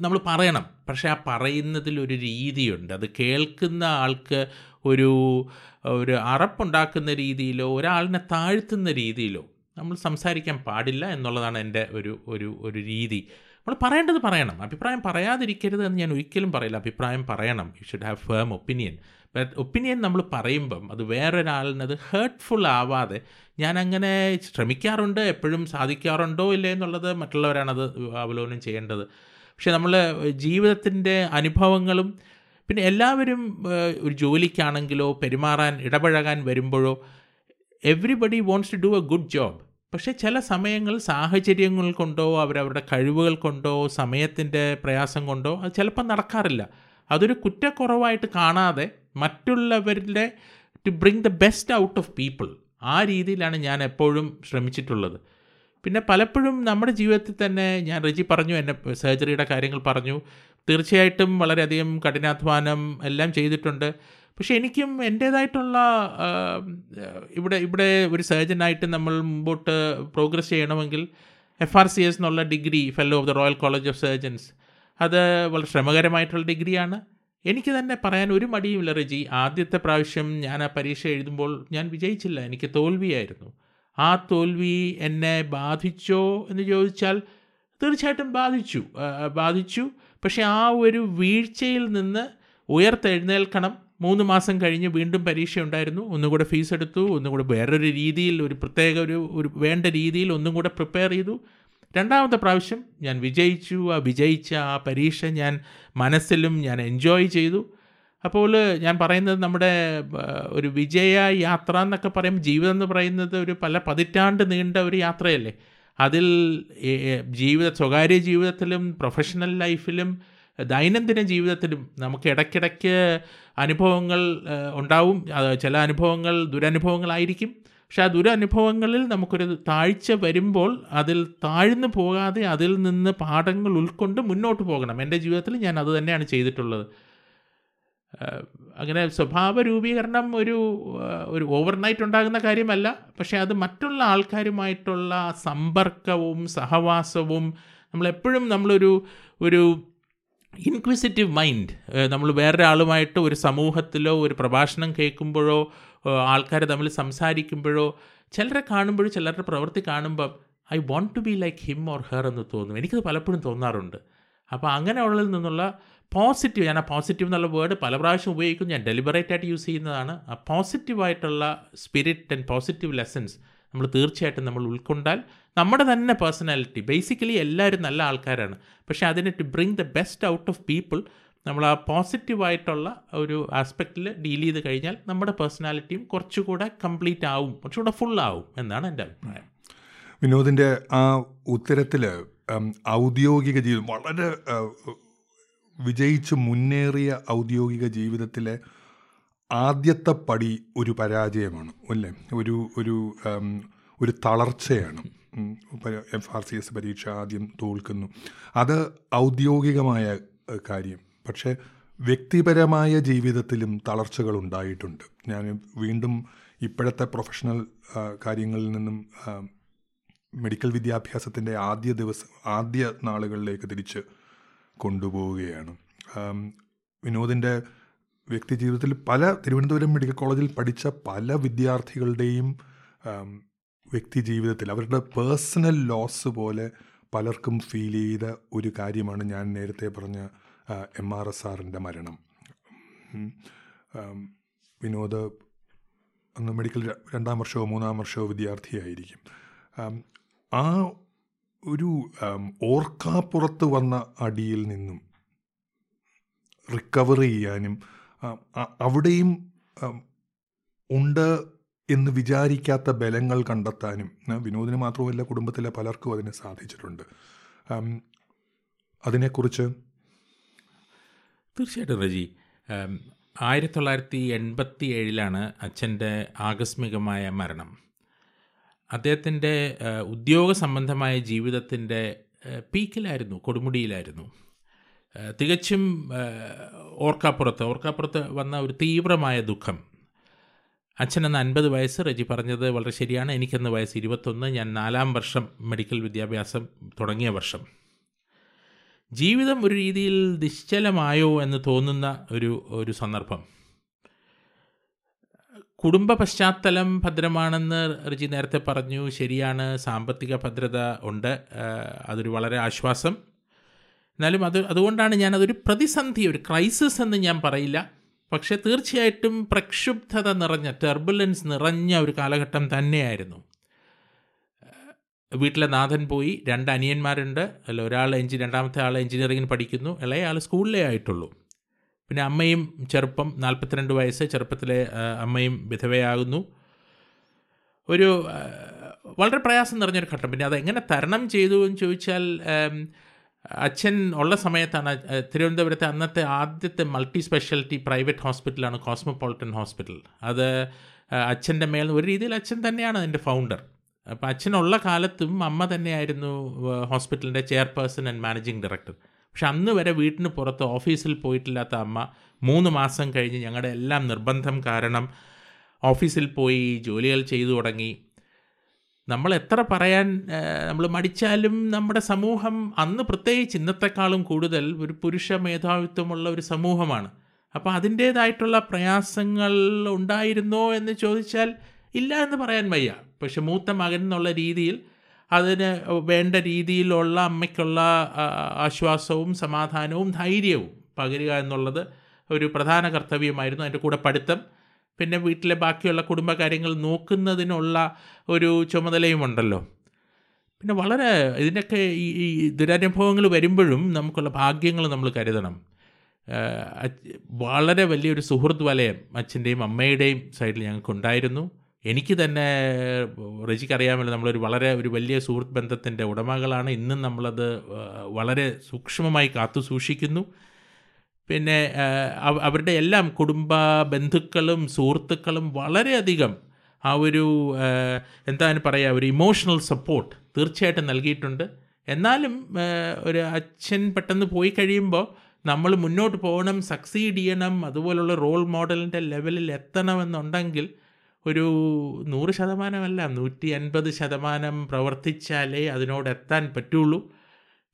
നമ്മൾ പറയണം. പക്ഷേ ആ പറയുന്നതിൽ ഒരു രീതിയുണ്ട്. അത് കേൾക്കുന്ന ആൾക്ക് ഒരു ഒരു അറപ്പുണ്ടാക്കുന്ന രീതിയിലോ ഒരാളിനെ താഴ്ത്തുന്ന രീതിയിലോ നമ്മൾ സംസാരിക്കാൻ പാടില്ല എന്നുള്ളതാണ് എന്റെ ഒരു ഒരു ഒരു രീതി. നമ്മൾ പറയേണ്ടത് പറയണം. അഭിപ്രായം പറയാതിരിക്കരുത് എന്ന് ഞാൻ ഒരിക്കലും പറയില്ല. അഭിപ്രായം പറയണം. You should have firm opinion opinion നമ്മൾ പറയുമ്പം അത് വേറൊരാളിനത് ഹേർട്ട്ഫുൾ ആവാതെ ഞാൻ അങ്ങനെ ശ്രമിക്കാറുണ്ട് എപ്പോഴും സാധിക്കാറുണ്ടോ ഇല്ലേ എന്നുള്ളത് മറ്റുള്ളവരാണത് അവലോകനം ചെയ്യേണ്ടത്. പക്ഷെ നമ്മൾ ജീവിതത്തിന്റെ അനുഭവങ്ങളും പിന്നെ എല്ലാവരും ഒരു ജോലിക്കാണെങ്കിലോ പെരുമാറാൻ ഇടപഴകാൻ വരുമ്പോഴോ everybody wants to do a good job പക്ഷേ ചില സമയങ്ങൾ സാഹചര്യങ്ങൾ കൊണ്ടോ അവരവരുടെ കഴിവുകൾ കൊണ്ടോ സമയത്തിന്റെ പ്രയാസം കൊണ്ടോ അത് ചിലപ്പോൾ നടക്കാറില്ല. അതൊരു കുറ്റക്കുറവായിട്ട് കാണാതെ മറ്റുള്ളവരുടെ to bring the best out of people ആ രീതിയിലാണ് ഞാൻ എപ്പോഴും ശ്രമിച്ചിട്ടുള്ളത്. പിന്നെ പലപ്പോഴും നമ്മുടെ ജീവിതത്തിൽ തന്നെ ഞാൻ റെജി പറഞ്ഞു എന്നെ സർജറിയുടെ കാര്യങ്ങൾ പറഞ്ഞു. തീർച്ചയായിട്ടും വളരെയധികം കഠിനാധ്വാനം എല്ലാം ചെയ്തിട്ടുണ്ട്. പക്ഷേ എനിക്കും എന്റേതായിട്ടുള്ള ഇവിടെ ഇവിടെ ഒരു സർജനായിട്ട് നമ്മൾ മുമ്പോട്ട് പ്രോഗ്രസ് ചെയ്യണമെങ്കിൽ എഫ് ആർ സി എസ് എന്നുള്ള degree fellow of the royal college of surgeons അത് വളരെ ശ്രമകരമായിട്ടുള്ള ഡിഗ്രിയാണ്. എനിക്ക് തന്നെ പറയാൻ ഒരു മടിയുമില്ല റെജി. ആദ്യത്തെ പ്രാവശ്യം ഞാൻ ആ പരീക്ഷ എഴുതുമ്പോൾ ഞാൻ വിജയിച്ചില്ല. എനിക്ക് തോൽവിയായിരുന്നു. ആ തോൽവി എന്നെ ബാധിച്ചോ എന്ന് ചോദിച്ചാൽ തീർച്ചയായിട്ടും ബാധിച്ചു. ബാധിച്ചു. പക്ഷേ ആ ഒരു വീഴ്ചയിൽ നിന്ന് ഉയർത്തെഴുന്നേൽക്കണം. മൂന്ന് മാസം കഴിഞ്ഞ് വീണ്ടും പരീക്ഷ ഉണ്ടായിരുന്നു. ഒന്നും കൂടെ ഫീസ് എടുത്തു ഒന്നും കൂടെ വേറൊരു രീതിയിൽ ഒരു പ്രത്യേക ഒരു ഒരു വേണ്ട രീതിയിൽ ഒന്നും കൂടെ പ്രിപ്പയർ ചെയ്തു. രണ്ടാമത്തെ പ്രാവശ്യം ഞാൻ വിജയിച്ചു. ആ വിജയിച്ച ആ പരീക്ഷ ഞാൻ മനസ്സിലും ഞാൻ എൻജോയ് ചെയ്തു. അപ്പോൾ ഞാൻ പറയുന്നത് നമ്മുടെ ഒരു വിജയ യാത്ര എന്നൊക്കെ പറയുമ്പോൾ ജീവിതം എന്ന് പറയുന്നത് ഒരു പല പതിറ്റാണ്ട് നീണ്ട ഒരു യാത്രയല്ലേ. അതിൽ ജീവിത സ്വകാര്യ ജീവിതത്തിലും പ്രൊഫഷണൽ ലൈഫിലും ദൈനംദിന ജീവിതത്തിലും നമുക്ക് ഇടയ്ക്കിടയ്ക്ക് അനുഭവങ്ങൾ ഉണ്ടാവും. ചില അനുഭവങ്ങൾ ദുരനുഭവങ്ങളായിരിക്കും. പക്ഷെ ആ ദുരനുഭവങ്ങളിൽ നമുക്കൊരു താഴ്ച വരുമ്പോൾ അതിൽ താഴ്ന്നു പോകാതെ അതിൽ നിന്ന് പാഠങ്ങൾ ഉൾക്കൊണ്ട് മുന്നോട്ട് പോകണം. എന്റെ ജീവിതത്തിൽ ഞാൻ അത് തന്നെയാണ് ചെയ്തിട്ടുള്ളത്. അങ്ങനെ സ്വഭാവ രൂപീകരണം ഒരു ഒരു ഓവർനൈറ്റ് ഉണ്ടാകുന്ന കാര്യമല്ല. പക്ഷേ അത് മറ്റുള്ള ആൾക്കാരുമായിട്ടുള്ള സമ്പർക്കവും സഹവാസവും നമ്മളെപ്പോഴും നമ്മളൊരു ഒരു ഇൻക്വിസിറ്റീവ് മൈൻഡ് നമ്മൾ വേറൊരാളുമായിട്ട് ഒരു സമൂഹത്തിലോ ഒരു പ്രഭാഷണം കേൾക്കുമ്പോഴോ ആൾക്കാർ തമ്മിൽ സംസാരിക്കുമ്പോഴോ ചിലരെ കാണുമ്പോഴും ചിലരുടെ പ്രവൃത്തി കാണുമ്പം I want to be like him or her എന്ന് തോന്നും. എനിക്കത് പലപ്പോഴും തോന്നാറുണ്ട്. അപ്പോൾ അങ്ങനെ അങ്ങനെയുള്ളതിൽ നിന്നുള്ള പോസിറ്റീവ് ഞാൻ ആ പോസിറ്റീവ് എന്നുള്ള വേർഡ് പല പ്രാവശ്യം ഉപയോഗിക്കും ഞാൻ ഡെലിബറേറ്റ് ആയിട്ട് യൂസ് ചെയ്യുന്നതാണ്. ആ പോസിറ്റീവായിട്ടുള്ള സ്പിരിറ്റ് ആൻഡ് പോസിറ്റീവ് ലെസൺസ് നമ്മൾ തീർച്ചയായിട്ടും നമ്മൾ ഉൾക്കൊണ്ടാൽ നമ്മുടെ തന്നെ പേഴ്സണാലിറ്റി. ബേസിക്കലി എല്ലാവരും നല്ല ആൾക്കാരാണ്. പക്ഷേ അതിനെ to bring the best out of people നമ്മൾ ആ പോസിറ്റീവായിട്ടുള്ള ഒരു ആസ്പെക്റ്റിൽ ഡീൽ ചെയ്ത് കഴിഞ്ഞാൽ നമ്മുടെ പേഴ്സണാലിറ്റിയും കുറച്ചുകൂടെ കംപ്ലീറ്റ് ആവും കുറച്ചുകൂടെ ഫുൾ ആവും എന്നാണ് എന്റെ അഭിപ്രായം. വിനോദിന്റെ ആ ഉത്തരത്തിൽ ഔദ്യോഗിക ജീവിതം വളരെ വിജയിച്ച് മുന്നേറിയ ഔദ്യോഗിക ജീവിതത്തിലെ ആദ്യത്തെ പടി ഒരു പരാജയമാണ് അല്ലേ? ഒരു ഒരു ഒരു തളർച്ചയാണ്. എഫ് ആർ സി എസ് പരീക്ഷ ആദ്യം തോൽക്കുന്നു. അത് ഔദ്യോഗികമായ കാര്യം. പക്ഷേ വ്യക്തിപരമായ ജീവിതത്തിലും തളർച്ചകൾ ഉണ്ടായിട്ടുണ്ട് ഞാൻ വീണ്ടും ഇപ്പോഴത്തെ പ്രൊഫഷണൽ കാര്യങ്ങളിൽ നിന്നും മെഡിക്കൽ വിദ്യാഭ്യാസത്തിന്റെ ആദ്യ ദിവസം ആദ്യ നാളുകളിലേക്ക് തിരിച്ച് കൊണ്ടുപോവുകയാണ്. വിനോദിന്റെ വ്യക്തി ജീവിതത്തിൽ പല തിരുവനന്തപുരം മെഡിക്കൽ കോളേജിൽ പഠിച്ച പല വിദ്യാർത്ഥികളുടെയും വ്യക്തി ജീവിതത്തിൽ അവരുടെ പേഴ്സണൽ ലോസ് പോലെ പലർക്കും ഫീൽ ചെയ്ത ഒരു കാര്യമാണ് ഞാൻ നേരത്തെ പറഞ്ഞ എം ആർ എസ് ആറിന്റെ മരണം. വിനോദ് അന്ന് മെഡിക്കൽ രണ്ടാം വർഷമോ മൂന്നാം വർഷമോ വിദ്യാർത്ഥിയായിരിക്കും. ആ ഒരു ഓർക്കാപ്പുറത്ത് വന്ന അടിയിൽ നിന്നും റിക്കവർ ചെയ്യാനും അവിടെയും ഉണ്ട് എന്ന് വിചാരിക്കാത്ത ബലങ്ങൾ കണ്ടെത്താനും വിനോദിന് മാത്രമല്ല കുടുംബത്തിലെ പലർക്കും അതിന് സാധിച്ചിട്ടുണ്ട്. അതിനെക്കുറിച്ച് തീർച്ചയായിട്ടും റജി. ആയിരത്തി തൊള്ളായിരത്തി എൺപത്തി ഏഴിലാണ് അച്ഛന്റെ ആകസ്മികമായ മരണം. അദ്ദേഹത്തിന്റെ ഉദ്യോഗ സംബന്ധമായ ജീവിതത്തിന്റെ പീക്കിലായിരുന്നു കൊടുമുടിയിലായിരുന്നു. തികച്ചും ഓർക്കാപ്പുറത്ത് ഓർക്കാപ്പുറത്ത് വന്ന ഒരു തീവ്രമായ ദുഃഖം. അച്ഛനെന്ന് അൻപത് വയസ്സ് റജി പറഞ്ഞത് വളരെ ശരിയാണ്. എനിക്കെന്ന് വയസ്സ് ഇരുപത്തൊന്ന് ഞാൻ നാലാം വർഷം മെഡിക്കൽ വിദ്യാഭ്യാസം തുടങ്ങിയ വർഷം. ജീവിതം ഒരു രീതിയിൽ നിശ്ചലമായോ എന്ന് തോന്നുന്ന ഒരു ഒരു സന്ദർഭം. കുടുംബ പശ്ചാത്തലം ഭദ്രമാണെന്ന് റിജി നേരത്തെ പറഞ്ഞു. ശരിയാണ് സാമ്പത്തിക ഭദ്രത ഉണ്ട്. അതൊരു വളരെ ആശ്വാസം. എന്നാലും അത് അതുകൊണ്ടാണ് ഞാൻ അതൊരു പ്രതിസന്ധി ഒരു ക്രൈസിസ് എന്ന് ഞാൻ പറയില്ല. പക്ഷേ തീർച്ചയായിട്ടും പ്രക്ഷുബ്ധത നിറഞ്ഞ ടെർബുലൻസ് നിറഞ്ഞ ഒരു കാലഘട്ടം തന്നെയായിരുന്നു. വീട്ടിലെ നാഥൻ പോയി രണ്ട് അനിയന്മാരുണ്ട്. അല്ല ഒരാൾ എഞ്ചി രണ്ടാമത്തെ ആൾ എഞ്ചിനീയറിംഗിന് പഠിക്കുന്നു. ഇളയ ആൾ സ്കൂളിലേ ആയിട്ടുള്ളൂ. പിന്നെ അമ്മയും ചെറുപ്പം നാൽപ്പത്തിരണ്ട് വയസ്സ് ചെറുപ്പത്തിലെ അമ്മയും വിധവയാകുന്നു. ഒരു വളരെ പ്രയാസം നിറഞ്ഞൊരു ഘട്ടം. പിന്നെ അതെങ്ങനെ തരണം ചെയ്തു എന്ന് ചോദിച്ചാൽ അച്ഛൻ ഉള്ള സമയത്താണ് തിരുവനന്തപുരത്തെ അന്നത്തെ ആദ്യത്തെ മൾട്ടി സ്പെഷ്യാലിറ്റി പ്രൈവറ്റ് ഹോസ്പിറ്റലാണ് കോസ്മോപോളിറ്റൻ ഹോസ്പിറ്റൽ. അത് അച്ഛന്റെ മേൽ ഒരു രീതിയിൽ അച്ഛൻ തന്നെയാണ് അതിന്റെ ഫൗണ്ടർ. അപ്പോൾ അച്ഛനുള്ള കാലത്തും അമ്മ തന്നെയായിരുന്നു ഹോസ്പിറ്റലിന്റെ ചെയർപേഴ്സൺ ആൻഡ് മാനേജിങ് ഡയറക്ടർ. പക്ഷെ അന്ന് വരെ വീട്ടിന് പുറത്ത് ഓഫീസിൽ പോയിട്ടില്ലാത്ത അമ്മ മൂന്ന് മാസം കഴിഞ്ഞ് ഞങ്ങളുടെ എല്ലാം നിർബന്ധം കാരണം ഓഫീസിൽ പോയി ജോലികൾ ചെയ്തു തുടങ്ങി. നമ്മൾ എത്ര പറയാൻ നമ്മൾ മടിച്ചാലും നമ്മുടെ സമൂഹം അന്ന് പ്രത്യേകിച്ച് ഇന്നത്തെക്കാളും കൂടുതൽ ഒരു പുരുഷ മേധാവിത്വമുള്ള ഒരു സമൂഹമാണ്. അപ്പോൾ അതിന്റേതായിട്ടുള്ള പ്രയാസങ്ങൾ ഉണ്ടായിരുന്നോ എന്ന് ചോദിച്ചാൽ ഇല്ല എന്ന് പറയാൻ വയ്യ. പക്ഷെ മൂത്ത മകൻ എന്നുള്ള രീതിയിൽ അതിന് വേണ്ട രീതിയിലുള്ള അമ്മയ്ക്കുള്ള ആശ്വാസവും സമാധാനവും ധൈര്യവും പകരുക എന്നുള്ളത് ഒരു പ്രധാന കർത്തവ്യമായിരുന്നു അതിന്റെ കൂടെ പഠിത്തം. പിന്നെ വീട്ടിലെ ബാക്കിയുള്ള കുടുംബകാര്യങ്ങൾ നോക്കുന്നതിനുള്ള ഒരു ചുമതലയും ഉണ്ടല്ലോ പിന്നെ വളരെ ഇതിനൊക്കെ ഈ ദുരനുഭവങ്ങൾ വരുമ്പോഴും നമുക്കുള്ള ഭാഗ്യങ്ങൾ നമ്മൾ കരുതണം. വളരെ വലിയൊരു സുഹൃത്ത് വലയം അച്ഛന്റെയും അമ്മയുടെയും സൈഡിൽ ഞങ്ങൾക്കുണ്ടായിരുന്നു. എനിക്ക് തന്നെ റജിക്ക് അറിയാമല്ലോ നമ്മളൊരു വളരെ ഒരു വലിയ സുഹൃത്ത് ബന്ധത്തിന്റെ ഉടമകളാണ്. ഇന്നും നമ്മളത് വളരെ സൂക്ഷ്മമായി കാത്തു സൂക്ഷിക്കുന്നു. പിന്നെ അവരുടെ എല്ലാം കുടുംബ ബന്ധുക്കളും സുഹൃത്തുക്കളും വളരെയധികം ആ ഒരു എന്താണ് പറയുക ഒരു ഇമോഷണൽ സപ്പോർട്ട് തീർച്ചയായിട്ടും നൽകിയിട്ടുണ്ട്. എന്നാലും ഒരു അച്ഛൻ പെട്ടെന്ന് പോയി കഴിയുമ്പോൾ നമ്മൾ മുന്നോട്ട് പോകണം സക്സീഡ് ചെയ്യണം അതുപോലുള്ള റോൾ മോഡലിന്റെ ലെവലിൽ എത്തണമെന്നുണ്ടെങ്കിൽ ഒരു നൂറ് ശതമാനമല്ല നൂറ്റി അൻപത് ശതമാനം പ്രവർത്തിച്ചാലേ അതിനോട് എത്താൻ പറ്റുള്ളൂ.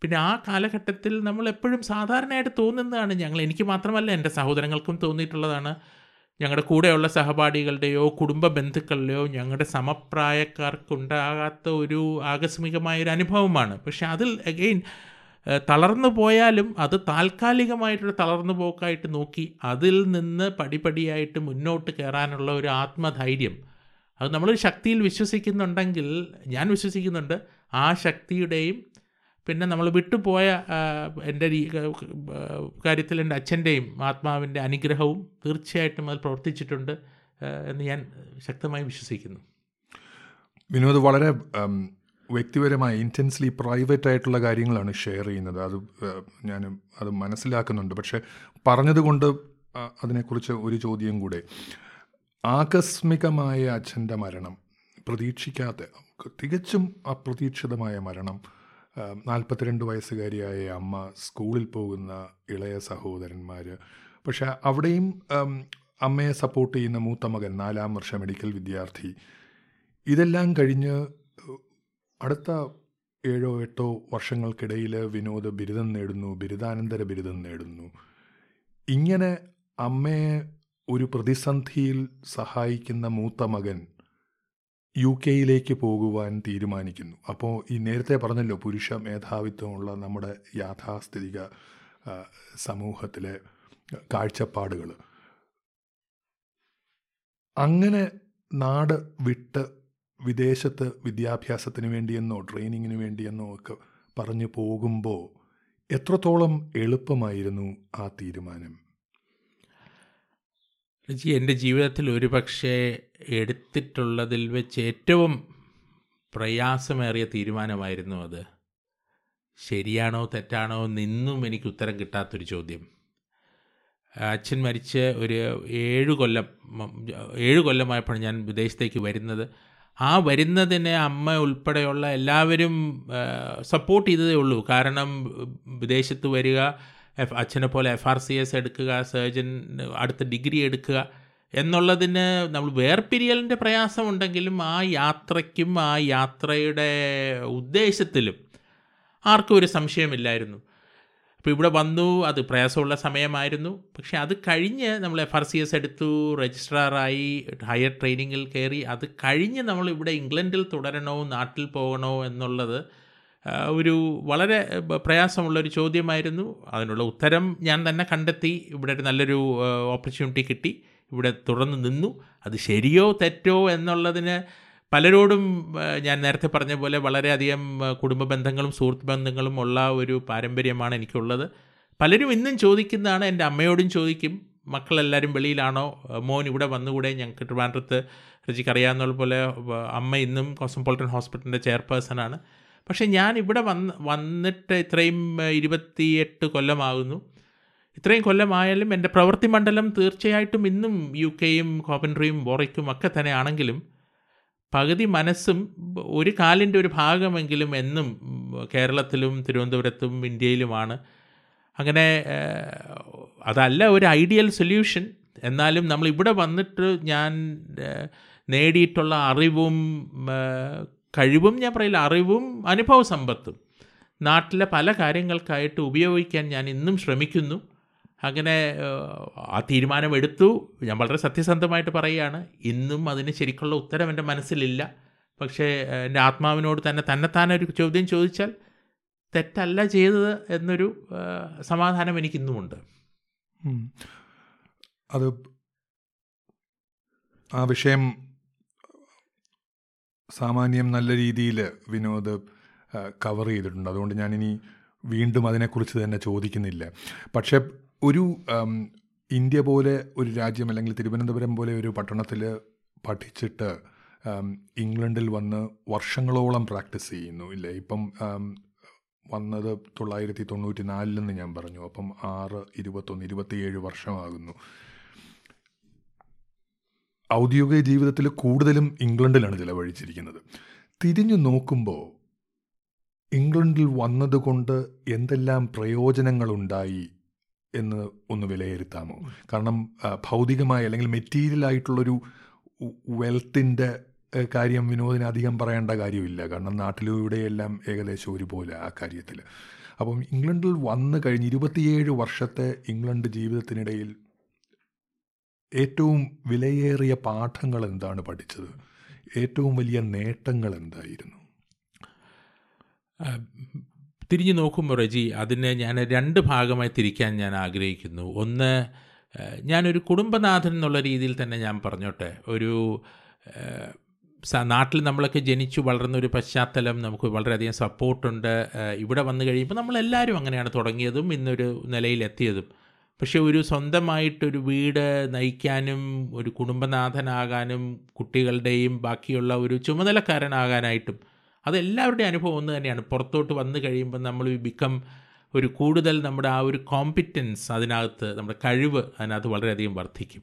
പിന്നെ ആ കാലഘട്ടത്തിൽ നമ്മൾ എപ്പോഴും സാധാരണയായിട്ട് തോന്നുന്നതാണ് ഞങ്ങൾ എനിക്ക് മാത്രമല്ല എന്റെ സഹോദരങ്ങൾക്കും തോന്നിയിട്ടുള്ളതാണ്. ഞങ്ങളുടെ കൂടെയുള്ള സഹപാഠികളുടെയോ കുടുംബ ബന്ധുക്കളുടെയോ ഞങ്ങളുടെ സമപ്രായക്കാർക്കുണ്ടാകാത്ത ഒരു ആകസ്മികമായ ഒരു അനുഭവമാണ്. പക്ഷെ അതിൽ അഗെയിൻ തളർന്നു പോയാലും അത് താൽക്കാലികമായിട്ടൊരു തളർന്നു പോക്കായിട്ട് നോക്കി അതിൽ നിന്ന് പടിപടിയായിട്ട് മുന്നോട്ട് കയറാനുള്ള ഒരു ആത്മധൈര്യം. അത് നമ്മൾ ശക്തിയിൽ വിശ്വസിക്കുന്നുണ്ടെങ്കിൽ ഞാൻ വിശ്വസിക്കുന്നുണ്ട് ആ ശക്തിയുടെയും പിന്നെ നമ്മൾ വിട്ടുപോയ എന്റെ കാര്യത്തിൽ എന്റെ അച്ഛന്റെയും ആത്മാവിന്റെ അനുഗ്രഹവും തീർച്ചയായിട്ടും അത് പ്രവർത്തിച്ചിട്ടുണ്ട് എന്ന് ഞാൻ ശക്തമായി വിശ്വസിക്കുന്നു. വിനോദ് വളരെ വ്യക്തിപരമായ ഇന്റൻസ്ലി പ്രൈവറ്റ് ആയിട്ടുള്ള കാര്യങ്ങളാണ് ഷെയർ ചെയ്യുന്നത്. അത് ഞാൻ അത് മനസ്സിലാക്കുന്നുണ്ട്. പക്ഷെ പറഞ്ഞതുകൊണ്ട് അതിനെക്കുറിച്ച് ഒരു ചോദ്യം കൂടെ. ആകസ്മികമായ അച്ഛന്റെ മരണം പ്രതീക്ഷിക്കാതെ തികച്ചും അപ്രതീക്ഷിതമായ മരണം നാൽപ്പത്തിരണ്ട് വയസ്സുകാരിയായ അമ്മ സ്കൂളിൽ പോകുന്ന ഇളയ സഹോദരന്മാർ പക്ഷെ അവിടെയും അമ്മയെ സപ്പോർട്ട് ചെയ്യുന്ന മൂത്ത മകൻ നാലാം വർഷ മെഡിക്കൽ വിദ്യാർത്ഥി. ഇതെല്ലാം കഴിഞ്ഞ് അടുത്ത ഏഴോ എട്ടോ വർഷങ്ങൾക്കിടയിൽ വിനോദ് ബിരുദം നേടുന്നു ബിരുദാനന്തര ബിരുദം നേടുന്നു. ഇങ്ങനെ അമ്മയെ ഒരു പ്രതിസന്ധിയിൽ സഹായിക്കുന്ന മൂത്ത മകൻ യു കെയിലേക്ക് പോകുവാൻ തീരുമാനിക്കുന്നു. അപ്പോൾ ഈ നേരത്തെ പറഞ്ഞല്ലോ പുരുഷ മേധാവിത്വമുള്ള നമ്മുടെ യാഥാസ്ഥിതിക സമൂഹത്തിലെ കാഴ്ചപ്പാടുകൾ അങ്ങനെ നാട് വിട്ട് വിദേശത്ത് വിദ്യാഭ്യാസത്തിന് വേണ്ടിയെന്നോ ട്രെയിനിങ്ങിന് വേണ്ടിയെന്നോ ഒക്കെ പറഞ്ഞു പോകുമ്പോൾ എത്രത്തോളം എളുപ്പമായിരുന്നു ആ തീരുമാനം? എന്റെ ജീവിതത്തിൽ ഒരുപക്ഷെ എടുത്തിട്ടുള്ളതിൽ വെച്ച് ഏറ്റവും പ്രയാസമേറിയ തീരുമാനമായിരുന്നു അത്. ശരിയാണോ തെറ്റാണോ നിന്നും എനിക്ക് ഉത്തരം കിട്ടാത്തൊരു ചോദ്യം. അച്ഛൻ മരിച്ച് ഒരു ഏഴ് കൊല്ലം ഏഴ് കൊല്ലമായപ്പോഴാണ് ഞാൻ വിദേശത്തേക്ക് വരുന്നത്. ആ വരുന്നതിനെ അമ്മ ഉൾപ്പെടെയുള്ള എല്ലാവരും സപ്പോർട്ട് ചെയ്തതേ ഉള്ളൂ. കാരണം വിദേശത്ത് വരിക എഫ് അച്ഛനെ പോലെ എഫ് ആർ സി എസ് എടുക്കുക സർജൻ അടുത്ത ഡിഗ്രി എടുക്കുക എന്നുള്ളതിന് നമ്മൾ വേർപിരിയലിന്റെ പ്രയാസമുണ്ടെങ്കിലും ആ യാത്രയ്ക്കും ആ യാത്രയുടെ ഉദ്ദേശത്തിലും ആർക്കും ഒരു സംശയമില്ലായിരുന്നു. അപ്പോൾ ഇവിടെ വന്നു അത് പ്രയാസമുള്ള സമയമായിരുന്നു. പക്ഷെ അത് കഴിഞ്ഞ് നമ്മൾ എഫ് ആർ സി എസ് എടുത്തു രജിസ്ട്രാറായി ഹയർ ട്രെയിനിങ്ങിൽ കയറി അത് കഴിഞ്ഞ് നമ്മൾ ഇവിടെ ഇംഗ്ലണ്ടിൽ തുടരണോ നാട്ടിൽ പോകണോ എന്നുള്ളത് ഒരു വളരെ പ്രയാസമുള്ള ഒരു ചോദ്യമായിരുന്നു. അതിനുള്ള ഉത്തരം ഞാൻ തന്നെ കണ്ടെത്തി. ഇവിടെ ഒരു നല്ലൊരു ഓപ്പർച്യൂണിറ്റി കിട്ടി. ഇവിടെ തുടർന്ന് നിന്നു. അത് ശരിയോ തെറ്റോ എന്നുള്ളതിന് പലരോടും ഞാൻ നേരത്തെ പറഞ്ഞ പോലെ വളരെയധികം കുടുംബ ബന്ധങ്ങളും സുഹൃത്ത് ബന്ധങ്ങളും ഉള്ള ഒരു പാരമ്പര്യമാണ് എനിക്കുള്ളത്. പലരും ഇന്നും ചോദിക്കുന്നതാണ് എന്റെ അമ്മയോടും ചോദിക്കും മക്കളെല്ലാവരും വെളിയിലാണോ? മോൻ ഇവിടെ വന്നുകൂടെ? ഞങ്ങൾക്ക് ട്രിവാൻഡ്രത്ത് രുചിക്ക് അറിയാവുന്ന പോലെ അമ്മ ഇന്നും കോസ്മോപോളിറ്റൻ ഹോസ്പിറ്റലിന്റെ ചെയർപേഴ്സണാണ്. പക്ഷേ ഞാൻ ഇവിടെ വന്ന് വന്നിട്ട് ഇത്രയും ഇരുപത്തിയെട്ട് കൊല്ലമാകുന്നു. ഇത്രയും കൊല്ലമായാലും എന്റെ പ്രവൃത്തി മണ്ഡലം തീർച്ചയായിട്ടും ഇന്നും യു കെയും കോപ്പൻട്രിയും ബോറയ്ക്കും ഒക്കെ തന്നെ ആണെങ്കിലും പകുതി മനസ്സും ഒരു കാലിന്റെ ഒരു ഭാഗമെങ്കിലും എന്നും കേരളത്തിലും തിരുവനന്തപുരത്തും ഇന്ത്യയിലുമാണ്. അങ്ങനെ അതല്ല ഒരു ഐഡിയൽ സൊല്യൂഷൻ. എന്നാലും നമ്മൾ ഇവിടെ വന്നിട്ട് ഞാൻ നേടിയിട്ടുള്ള അറിവും കഴിവും ഞാൻ പറയില്ല അറിവും അനുഭവ സമ്പത്തും നാട്ടിലെ പല കാര്യങ്ങൾക്കായിട്ട് ഉപയോഗിക്കാൻ ഞാൻ ഇന്നും ശ്രമിക്കുന്നു. അങ്ങനെ ആ തീരുമാനം എടുത്തു ഞാൻ വളരെ സത്യസന്ധമായിട്ട് പറയുകയാണ്. ഇന്നും അതിന് ശരിക്കുള്ള ഉത്തരം എന്റെ മനസ്സിലില്ല. പക്ഷേ എന്റെ ആത്മാവിനോട് തന്നെ തന്നെത്താനെ ഒരു ചോദ്യം ചോദിച്ചാൽ തെറ്റല്ല ചെയ്തത് എന്നൊരു സമാധാനം എനിക്കിന്നുമുണ്ട്. അത് ആ വിഷയം സാമാന്യം നല്ല രീതിയിൽ വിനോദ് കവർ ചെയ്തിട്ടുണ്ട്. അതുകൊണ്ട് ഞാനിനി വീണ്ടും അതിനെക്കുറിച്ച് തന്നെ ചോദിക്കുന്നില്ല. പക്ഷെ ഒരു ഇന്ത്യ പോലെ ഒരു രാജ്യം അല്ലെങ്കിൽ തിരുവനന്തപുരം പോലെ ഒരു പട്ടണത്തിൽ പഠിച്ചിട്ട് ഇംഗ്ലണ്ടിൽ വന്ന് വർഷങ്ങളോളം പ്രാക്ടീസ് ചെയ്യുന്നു. ഇല്ലേ? ഇപ്പം വന്നത് തൊള്ളായിരത്തി തൊണ്ണൂറ്റി നാലിലെന്ന് ഞാൻ പറഞ്ഞു. അപ്പം ആറ് ഇരുപത്തൊന്ന് ഇരുപത്തിയേഴ് വർഷമാകുന്നു. ഔദ്യോഗിക ജീവിതത്തിൽ കൂടുതലും ഇംഗ്ലണ്ടിലാണ് ചിലവഴിച്ചിരിക്കുന്നത്. തിരിഞ്ഞു നോക്കുമ്പോൾ ഇംഗ്ലണ്ടിൽ വന്നതുകൊണ്ട് എന്തെല്ലാം പ്രയോജനങ്ങളുണ്ടായി എന്ന് ഒന്ന് വിലയിരുത്താമോ? കാരണം ഭൗതികമായി അല്ലെങ്കിൽ മെറ്റീരിയൽ ആയിട്ടുള്ളൊരു വെൽത്തിന്റെ കാര്യം വിനോദിന് അധികം പറയേണ്ട കാര്യമില്ല. കാരണം നാട്ടിലൂടെയെല്ലാം ഏകദേശം ഒരുപോലെ ആ കാര്യത്തിൽ അപ്പം ഇംഗ്ലണ്ടിൽ വന്നു കഴിഞ്ഞ് ഇരുപത്തിയേഴ് വർഷത്തെ ഇംഗ്ലണ്ട് ജീവിതത്തിനിടയിൽ ഏറ്റവും വിലയേറിയ പാഠങ്ങൾ എന്താണ് പഠിച്ചത്? ഏറ്റവും വലിയ നേട്ടങ്ങൾ എന്തായിരുന്നു? തിരിഞ്ഞു നോക്കുമ്പോൾ റജി അതിനെ ഞാൻ രണ്ട് ഭാഗമായി തിരിക്കാൻ ഞാൻ ആഗ്രഹിക്കുന്നു. ഒന്ന് ഞാനൊരു കുടുംബനാഥൻ എന്നുള്ള രീതിയിൽ തന്നെ ഞാൻ പറഞ്ഞോട്ടെ. ഒരു നാട്ടിൽ നമ്മളൊക്കെ ജനിച്ചു വളർന്ന ഒരു പശ്ചാത്തലം നമുക്ക് വളരെയധികം സപ്പോർട്ടുണ്ട്. ഇവിടെ വന്നു കഴിയുമ്പോൾ നമ്മളെല്ലാവരും അങ്ങനെയാണ് തുടങ്ങിയതും ഇന്നൊരു നിലയിലെത്തിയതും. പക്ഷേ ഒരു സ്വന്തമായിട്ടൊരു വീട് നയിക്കാനും ഒരു കുടുംബനാഥനാകാനും കുട്ടികളുടെയും ബാക്കിയുള്ള ഒരു ചുമതലക്കാരനാകാനായിട്ടും അതെല്ലാവരുടെയും അനുഭവം ഒന്ന് തന്നെയാണ്. പുറത്തോട്ട് വന്നു കഴിയുമ്പോൾ നമ്മൾ ബിക്കം ഒരു കൂടുതൽ നമ്മുടെ ആ ഒരു കോമ്പിറ്റൻസ് അതിനകത്ത് നമ്മുടെ കഴിവ് അതിനകത്ത് വളരെയധികം വർദ്ധിക്കും.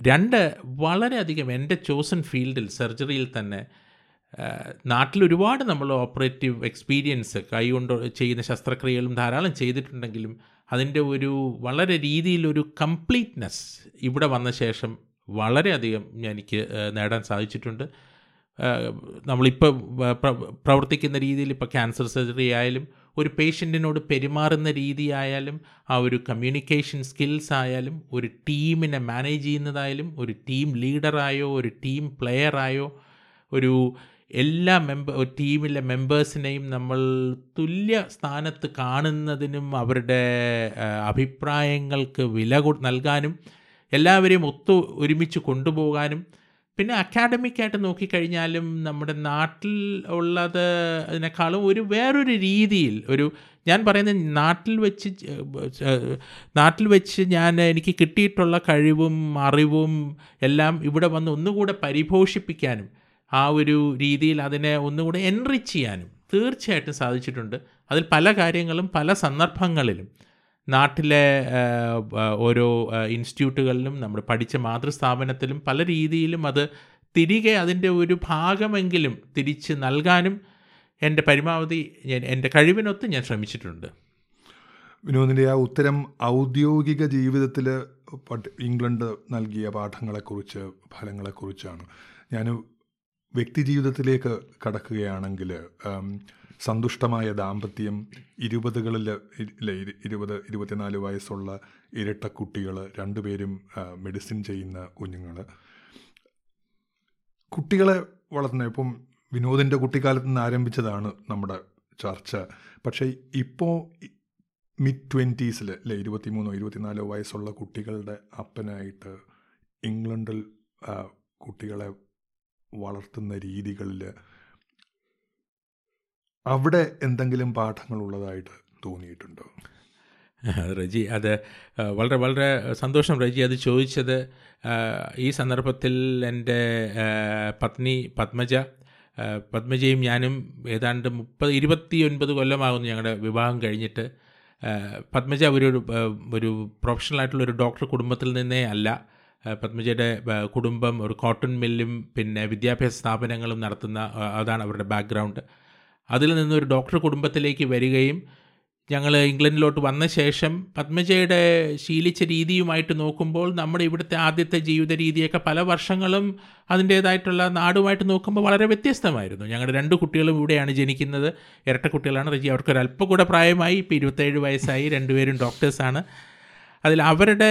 രണ്ട് വളരെയധികം എന്റെ ചോസൺ ഫീൽഡിൽ സർജറിയിൽ തന്നെ നാട്ടിൽ ഒരുപാട് നമ്മൾ ഓപ്പറേറ്റീവ് എക്സ്പീരിയൻസ് കൈകൊണ്ട് ചെയ്യുന്ന ശസ്ത്രക്രിയകളും ധാരാളം ചെയ്തിട്ടുണ്ടെങ്കിലും അതിന്റെ ഒരു വളരെ രീതിയിലൊരു കംപ്ലീറ്റ്നെസ് ഇവിടെ വന്ന ശേഷം വളരെയധികം എനിക്ക് നേടാൻ സാധിച്ചിട്ടുണ്ട്. നമ്മളിപ്പോൾ പ്രവർത്തിക്കുന്ന രീതിയിൽ ഇപ്പോൾ ക്യാൻസർ സർജറി ആയാലും ഒരു പേഷ്യന്റിനോട് പെരുമാറുന്ന രീതി ആയാലും ആ ഒരു കമ്മ്യൂണിക്കേഷൻ സ്കിൽസ് ആയാലും ഒരു ടീമിനെ മാനേജ് ചെയ്യുന്നതായാലും ഒരു ടീം ലീഡറായോ ഒരു ടീം പ്ലെയറായോ ഒരു എല്ലാ മെമ്പർ ഒരു ടീമിലെ മെമ്പേഴ്സിനെയും നമ്മൾ തുല്യ സ്ഥാനത്ത് കാണുന്നതിനും അവരുടെ അഭിപ്രായങ്ങൾക്ക് വില നൽകാനും എല്ലാവരെയും ഒത്തു ഒരുമിച്ച് കൊണ്ടുപോകാനും പിന്നെ അക്കാഡമിക്കായിട്ട് നോക്കിക്കഴിഞ്ഞാലും നമ്മുടെ നാട്ടിൽ ഉള്ളത് അതിനേക്കാളും ഒരു വേറൊരു രീതിയിൽ ഒരു ഞാൻ പറയുന്നത് നാട്ടിൽ വെച്ച് നാട്ടിൽ വെച്ച് ഞാൻ എനിക്ക് കിട്ടിയിട്ടുള്ള കഴിവും അറിവും എല്ലാം ഇവിടെ വന്ന് ഒന്നുകൂടെ പരിപോഷിപ്പിക്കാനും ആ ഒരു രീതിയിൽ അതിനെ ഒന്നുകൂടെ എൻറിച്ച് ചെയ്യാനും തീർച്ചയായിട്ടും സാധിച്ചിട്ടുണ്ട്. അതിൽ പല കാര്യങ്ങളും പല സന്ദർഭങ്ങളിലും. നാട്ടിലെ ഓരോ ഇൻസ്റ്റിറ്റ്യൂട്ടുകളിലും നമ്മൾ പഠിച്ച മാതൃസ്ഥാപനത്തിലും പല രീതിയിലും അത് തിരികെ അതിന്റെ ഒരു ഭാഗമെങ്കിലും തിരിച്ച് നൽകാനും എന്റെ പരമാവധി ഞാൻ എന്റെ കഴിവിനൊത്ത് ഞാൻ ശ്രമിച്ചിട്ടുണ്ട്. വിനോദിന്റെ ആ ഉത്തരം ഔദ്യോഗിക ജീവിതത്തിൽ ഇംഗ്ലണ്ട് നൽകിയ പാഠങ്ങളെക്കുറിച്ച് ഫലങ്ങളെക്കുറിച്ചാണ്. ഞാൻ വ്യക്തി ജീവിതത്തിലേക്ക് കടക്കുകയാണെങ്കിൽ സന്തുഷ്ടമായ ദാമ്പത്യം ഇരുപതുകളിൽ ഇല്ല ഇരു- ഇരുപത് ഇരുപത്തിനാല് വയസ്സുള്ള ഇരട്ട കുട്ടികൾ രണ്ടുപേരും മെഡിസിൻ ചെയ്യുന്ന കുഞ്ഞുങ്ങൾ കുട്ടികളെ വളർത്തുന്ന ഇപ്പം വിനോദിന്റെ കുട്ടിക്കാലത്ത് നിന്ന് ആരംഭിച്ചതാണ് നമ്മുടെ ചർച്ച. പക്ഷേ ഇപ്പോൾ മിഡ് ട്വന്റീസിൽ അല്ലെ ഇരുപത്തിമൂന്നോ ഇരുപത്തിനാലോ വയസ്സുള്ള കുട്ടികളുടെ അപ്പനായിട്ട് ഇംഗ്ലണ്ടിൽ കുട്ടികളെ വളർത്തുന്ന രീതികളിൽ അവിടെ എന്തെങ്കിലും പാഠങ്ങൾ ഉള്ളതായിട്ട് തോന്നിയിട്ടുണ്ടോ? റജി അത് വളരെ വളരെ സന്തോഷം റജി അത് ചോദിച്ചത്. ഈ സന്ദർഭത്തിൽ എന്റെ പത്നി പത്മജ പത്മജയും ഞാനും ഏതാണ്ട് മുപ്പത് ഇരുപത്തി ഒൻപത് കൊല്ലമാകുന്നു ഞങ്ങളുടെ വിവാഹം കഴിഞ്ഞിട്ട്. പത്മജ ഒരു ഒരു പ്രൊഫഷണലായിട്ടുള്ള ഒരു ഡോക്ടർ കുടുംബത്തിൽ നിന്നേ അല്ല. പത്മജയുടെ കുടുംബം ഒരു കോട്ടൺ മില്ലും പിന്നെ വിദ്യാഭ്യാസ സ്ഥാപനങ്ങളും നടത്തുന്ന അതാണ് അവരുടെ ബാക്ക്ഗ്രൗണ്ട്. അതിൽ നിന്നൊരു ഡോക്ടർ കുടുംബത്തിലേക്ക് വരികയും ഞങ്ങൾ ഇംഗ്ലണ്ടിലോട്ട് വന്ന ശേഷം പത്മജയുടെ ശീലിച്ച രീതിയുമായിട്ട് നോക്കുമ്പോൾ നമ്മുടെ ഇവിടുത്തെ ആദ്യത്തെ ജീവിത രീതിയൊക്കെ പല വർഷങ്ങളും അതിന്റേതായിട്ടുള്ള നാടുമായിട്ട് നോക്കുമ്പോൾ വളരെ വ്യത്യസ്തമായിരുന്നു. ഞങ്ങളുടെ രണ്ട് കുട്ടികളും ഇവിടെയാണ് ജനിക്കുന്നത്. ഇരട്ട കുട്ടികളാണ് റജി. അവർക്ക് കൂടെ പ്രായമായി. ഇപ്പോൾ ഇരുപത്തേഴ് വയസ്സായി. രണ്ടുപേരും ഡോക്ടേഴ്സാണ് അതിൽ അവരുടെ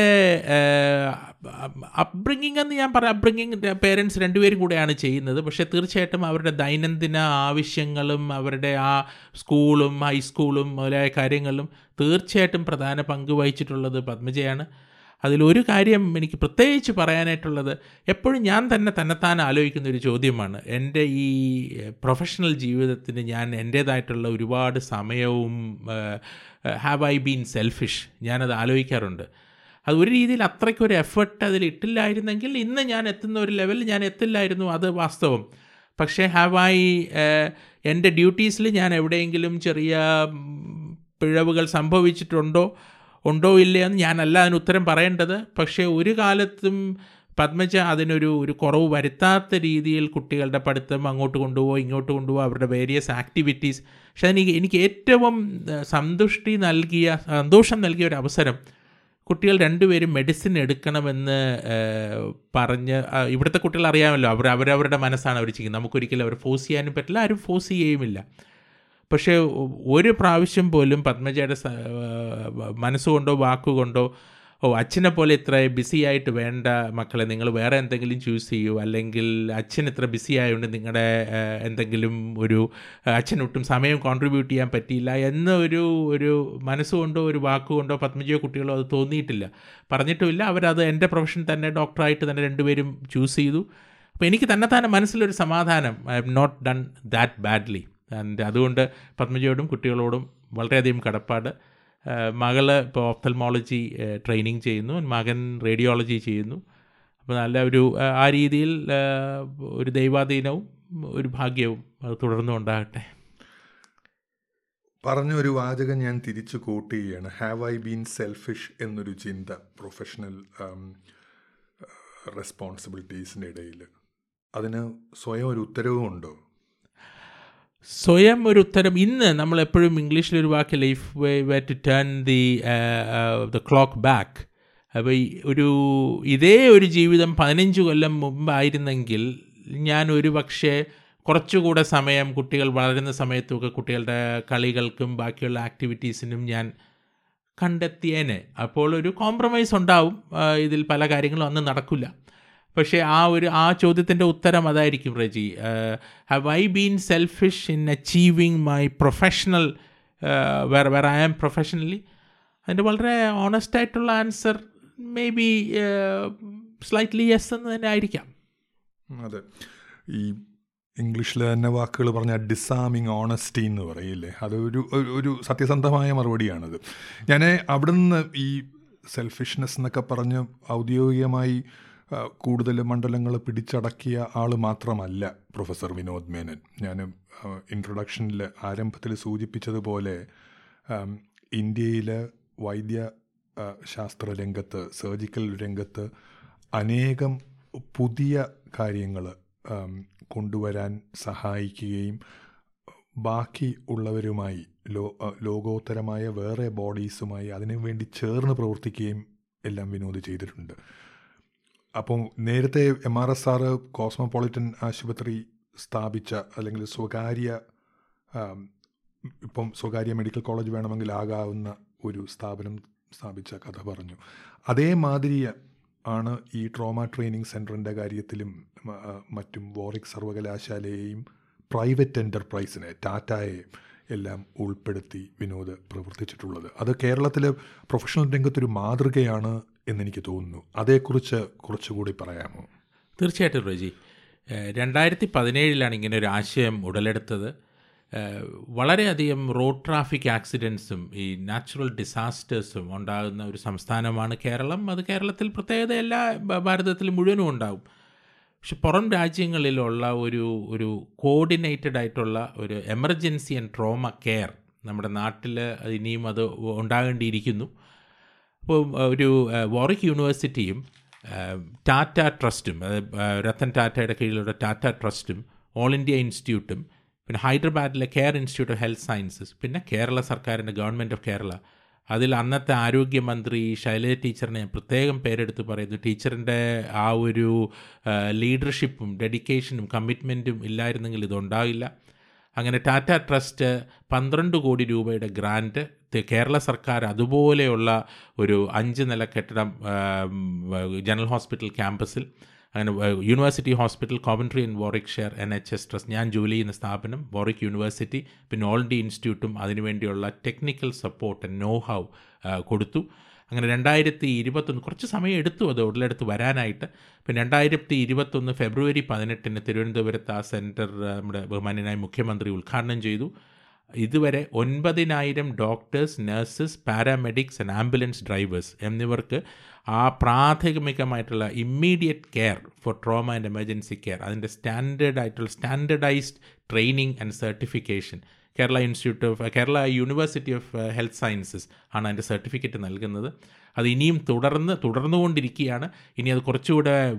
അപ്ബ്രിങ്ങിങ് എന്ന് ഞാൻ പറയാം. അപ്ബ്രിങ്ങിങ് പേരൻസ് രണ്ടുപേരും കൂടെയാണ് ചെയ്യുന്നത്. പക്ഷേ തീർച്ചയായിട്ടും അവരുടെ ദൈനംദിന ആവശ്യങ്ങളും അവരുടെ ആ സ്കൂളും ഹൈസ്കൂളും മുതലായ കാര്യങ്ങളും തീർച്ചയായിട്ടും പ്രധാന പങ്ക് വഹിച്ചിട്ടുള്ളത് പത്മജയാണ്. അതിലൊരു കാര്യം എനിക്ക് പ്രത്യേകിച്ച് പറയാനായിട്ടുള്ളത് എപ്പോഴും ഞാൻ തന്നെ തന്നെത്താൻ ആലോചിക്കുന്ന ഒരു ചോദ്യമാണ്. എന്റെ ഈ പ്രൊഫഷണൽ ജീവിതത്തിന് ഞാൻ എന്റേതായിട്ടുള്ള ഒരുപാട് സമയവും ഹാവ് ഐ ബീൻ സെൽഫിഷ് ഞാനത് ആലോചിക്കാറുണ്ട്. അത് ഒരു രീതിയിൽ അത്രയ്ക്കൊരു എഫർട്ട് അതിൽ ഇട്ടില്ലായിരുന്നെങ്കിൽ ഇന്ന് ഞാൻ എത്തുന്ന ഒരു ലെവലിൽ ഞാൻ എത്തില്ലായിരുന്നു അത് വാസ്തവം. പക്ഷേ ഹാവ് ഐ എന്റെ ഡ്യൂട്ടീസിൽ ഞാൻ എവിടെയെങ്കിലും ചെറിയ പിഴവുകൾ സംഭവിച്ചിട്ടുണ്ടോ ഉണ്ടോ ഇല്ലയെന്ന് ഞാനല്ല അതിന് ഉത്തരം പറയേണ്ടത്. പക്ഷേ ഒരു കാലത്തും പത്മജ അതിനൊരു ഒരു കുറവ് വരുത്താത്ത രീതിയിൽ കുട്ടികളുടെ പഠിത്തം അങ്ങോട്ട് കൊണ്ടുപോകുക ഇങ്ങോട്ട് കൊണ്ടുപോകുക അവരുടെ വേരിയസ് ആക്ടിവിറ്റീസ് പക്ഷെ എനിക്ക് എനിക്ക് ഏറ്റവും സന്തുഷ്ടി നൽകിയ സന്തോഷം നൽകിയ ഒരു അവസരം കുട്ടികൾ രണ്ടുപേരും മെഡിസിൻ എടുക്കണമെന്ന് പറഞ്ഞ് ഇവിടുത്തെ കുട്ടികൾ അറിയാമല്ലോ അവർ അവരവരുടെ മനസ്സാണ് അവർ ചെയ്യുന്നത്. നമുക്കൊരിക്കലും അവർ ഫോഴ്സ് ചെയ്യാനും പറ്റില്ല ആരും ഫോഴ്സ് ചെയ്യുമില്ല പക്ഷേ ഒരു പ്രാവശ്യം പോലും പത്മജയുടെ മനസ്സുകൊണ്ടോ വാക്കുകൊണ്ടോ ഓ അച്ഛനെ പോലെ ഇത്ര ബിസി ആയിട്ട് വേണ്ട മക്കളെ നിങ്ങൾ വേറെ എന്തെങ്കിലും ചൂസ് ചെയ്യൂ. അല്ലെങ്കിൽ അച്ഛൻ ഇത്ര ബിസി ആയതുകൊണ്ട് നിങ്ങളുടെ എന്തെങ്കിലും ഒരു അച്ഛനൊട്ടും സമയം കോൺട്രിബ്യൂട്ട് ചെയ്യാൻ പറ്റിയില്ല എന്ന ഒരു ഒരു മനസ്സുകൊണ്ടോ ഒരു വാക്കുകൊണ്ടോ പത്മജിയോ കുട്ടികളോ അത് തോന്നിയിട്ടില്ല. പറഞ്ഞിട്ടുമില്ല അവരത് എന്റെ പ്രൊഫഷൻ തന്നെ ഡോക്ടറായിട്ട് തന്നെ രണ്ടുപേരും ചൂസ് ചെയ്തു. അപ്പോൾ എനിക്ക് തന്നെ തന്നെ മനസ്സിലൊരു സമാധാനം. I have not done that badly and അതുകൊണ്ട് പത്മജിയോടും കുട്ടികളോടും വളരെയധികം കടപ്പാട്. മകൾ ഇപ്പോൾ ഓഫ്തൽമോളജി ട്രെയിനിങ് ചെയ്യുന്നു. മകൻ റേഡിയോളജി ചെയ്യുന്നു. അപ്പോൾ നല്ല ഒരു ആ രീതിയിൽ ഒരു ദൈവാധീനവും ഒരു ഭാഗ്യവും അത് തുടർന്നും ഉണ്ടാകട്ടെ. ഒരു വാചകം ഞാൻ തിരിച്ചു കൂട്ടുകയാണ് ഹാവ് ഐ ബീൻ സെൽഫിഷ് എന്നൊരു ചിന്ത പ്രൊഫഷണൽ റെസ്പോൺസിബിലിറ്റീസിന്റെ ഇടയിൽ. അതിന് സ്വയം ഒരു ഉത്തരവും ഉണ്ടോ സ്വയം ഒരു ഉത്തരം. ഇന്ന് നമ്മൾ എപ്പോഴും ഇംഗ്ലീഷിൽ ഒരു വാക്ക് life way way to turn the the clock back അപ്പോൾ ഒരു ഇതേ ഒരു ജീവിതം പതിനഞ്ച് കൊല്ലം മുമ്പായിരുന്നെങ്കിൽ ഞാൻ ഒരു പക്ഷേ കുറച്ചുകൂടെ സമയം കുട്ടികൾ വളരുന്ന സമയത്തൊക്കെ കുട്ടികളുടെ കളികൾക്കും ബാക്കിയുള്ള ആക്ടിവിറ്റീസിനും ഞാൻ കണ്ടെത്തിയേനെ. അപ്പോൾ ഒരു കോംപ്രമൈസ് ഉണ്ടാവും. ഇതിൽ പല കാര്യങ്ങളും അന്ന് നടക്കില്ല. പക്ഷേ ആ ഒരു ആ ചോദ്യത്തിന്റെ ഉത്തരം അതായിരിക്കും Reji. Have I been selfish in achieving my professional where where I am professionally അതിന്റെ വളരെ ഓണസ്റ്റ് ആയിട്ടുള്ള answer may be slightly yes എന്ന് തന്നെ ആയിരിക്കാം. അതെ. ഈ ഇംഗ്ലീഷിൽ തന്നെ വാക്കുകൾ പറഞ്ഞാൽ ഡിസാമിങ് ഓണസ്റ്റി എന്ന് പറയില്ലേ? അതൊരു ഒരു സത്യസന്ധമായ മറുപടിയാണത്. ഞാൻ അവിടുന്ന് ഈ സെൽഫിഷ്നെസ് എന്നൊക്കെ പറഞ്ഞ് ഔദ്യോഗികമായി കൂടുതൽ മണ്ഡലങ്ങൾ പിടിച്ചടക്കിയ ആൾ മാത്രമല്ല പ്രൊഫസർ വിനോദ് മേനൻ. ഞാൻ ഇൻട്രൊഡക്ഷനിൽ ആരംഭത്തിൽ സൂചിപ്പിച്ചതുപോലെ ഇന്ത്യയിലെ വൈദ്യ ശാസ്ത്ര രംഗത്ത് സർജിക്കൽ രംഗത്ത് അനേകം പുതിയ കാര്യങ്ങൾ കൊണ്ടുവരാൻ സഹായിക്കുകയും ബാക്കി ഉള്ളവരുമായി ലോ ലോകോത്തരമായ വേറെ ബോഡീസുമായി അതിനു വേണ്ടി ചേർന്ന് പ്രവർത്തിക്കുകയും എല്ലാം വിനോദ് ചെയ്തിട്ടുണ്ട്. അപ്പോൾ നേരത്തെ M R S R Cosmopolitan ആശുപത്രി സ്ഥാപിച്ച അല്ലെങ്കിൽ സ്വകാര്യ ഇപ്പം സ്വകാര്യ മെഡിക്കൽ കോളേജ് വേണമെങ്കിൽ ആകാവുന്ന ഒരു സ്ഥാപനം സ്ഥാപിച്ച കഥ പറഞ്ഞു. അതേമാതിരി ആണ് ഈ ട്രോമ ട്രെയിനിങ് സെന്ററിന്റെ കാര്യത്തിലും മറ്റും വോറിക് സർവകലാശാലയെയും പ്രൈവറ്റ് എന്റർപ്രൈസിനെ ടാറ്റയെ എല്ലാം ഉൾപ്പെടുത്തി വിനോദ് പ്രവർത്തിച്ചിട്ടുള്ളത്. അത് കേരളത്തിലെ പ്രൊഫഷണൽ രംഗത്തൊരു മാതൃകയാണ് എന്നെനിക്ക് തോന്നുന്നു. അതേക്കുറിച്ച് കുറച്ചുകൂടി പറയാമോ? തീർച്ചയായിട്ടും റജി. രണ്ടായിരത്തി പതിനേഴിലാണ് ഇങ്ങനെ ഒരു ആശയം ഉടലെടുത്തത്. വളരെയധികം റോഡ് ട്രാഫിക് ആക്സിഡൻസും ഈ നാച്ചുറൽ ഡിസാസ്റ്റേഴ്സും ഉണ്ടാകുന്ന ഒരു സംസ്ഥാനമാണ് കേരളം. അത് കേരളത്തിൽ പ്രത്യേകത എല്ലാ ഭാരതത്തിൽ മുഴുവനും ഉണ്ടാകും പക്ഷെ പുറം രാജ്യങ്ങളിലുള്ള ഒരു ഒരു കോർഡിനേറ്റഡ് ആയിട്ടുള്ള ഒരു എമർജൻസി ആൻഡ് ട്രോമ കെയർ നമ്മുടെ നാട്ടിൽ ഇനിയും അത് ഉണ്ടാകേണ്ടിയിരിക്കുന്നു. അപ്പോൾ ഒരു വോറിക് യൂണിവേഴ്സിറ്റിയും ടാറ്റ ട്രസ്റ്റും രത്തൻ ടാറ്റയുടെ കീഴിലുള്ള ടാറ്റ ട്രസ്റ്റും ഓൾ ഇന്ത്യ ഇൻസ്റ്റിറ്റ്യൂട്ടും പിന്നെ ഹൈദരാബാദിലെ care institute of health sciences പിന്നെ കേരള സർക്കാരിന്റെ ഗവൺമെന്റ് ഓഫ് കേരള. അതിൽ അന്നത്തെ ആരോഗ്യമന്ത്രി ശൈലജ ടീച്ചറിനെ പ്രത്യേകം പേരെടുത്ത് പറയുന്നു. ടീച്ചറിന്റെ ആ ഒരു ലീഡർഷിപ്പും ഡെഡിക്കേഷനും കമ്മിറ്റ്മെന്റും ഇല്ലായിരുന്നെങ്കിൽ ഇതുണ്ടാകില്ല അങ്ങനെ ടാറ്റ ട്രസ്റ്റ് പന്ത്രണ്ട് കോടി രൂപയുടെ ഗ്രാന്റ് കേരള സർക്കാർ അതുപോലെയുള്ള ഒരു അഞ്ച് നില കെട്ടിടം ജനറൽ ഹോസ്പിറ്റൽ ക്യാമ്പസിൽ അങ്ങനെ university hospital Coventry in Warwickshire N H S trust ഞാൻ ജോലി ചെയ്യുന്ന സ്ഥാപനം വോറിക് യൂണിവേഴ്സിറ്റി പിന്നെ ഓൾ ഇന്ത്യ ഇൻസ്റ്റിറ്റ്യൂട്ടും അതിനുവേണ്ടിയുള്ള ടെക്നിക്കൽ സപ്പോർട്ട് നോ ഹൗ കൊടുത്തു. അങ്ങനെ രണ്ടായിരത്തി ഇരുപത്തൊന്ന് കുറച്ച് സമയം എടുത്തു അത് ഉടലെടുത്ത് വരാനായിട്ട്. പിന്നെ രണ്ടായിരത്തി ഇരുപത്തൊന്ന് ഫെബ്രുവരി പതിനെട്ടിന് തിരുവനന്തപുരത്ത് ആ സെന്റർ നമ്മുടെ ബഹുമാന്യനായ മുഖ്യമന്ത്രി ഉദ്ഘാടനം ചെയ്തു. ഇതുവരെ ഒൻപതിനായിരം doctors nurses paramedics and ambulance drivers എന്നിവർക്ക് ആ പ്രാഥമികമായിട്ടുള്ള immediate care for trauma and emergency care അതിന്റെ സ്റ്റാൻഡേർഡ് ആയിട്ടുള്ള standardised training and certification Kerala institute of Kerala university of health sciences ആണ് അതിന്റെ സർട്ടിഫിക്കറ്റ് നൽകുന്നത്. അത് ഇനിയും തുടർന്ന് തുടർന്നുകൊണ്ടിരിക്കുകയാണ്. ഇനി അത് കുറച്ചുകൂടെ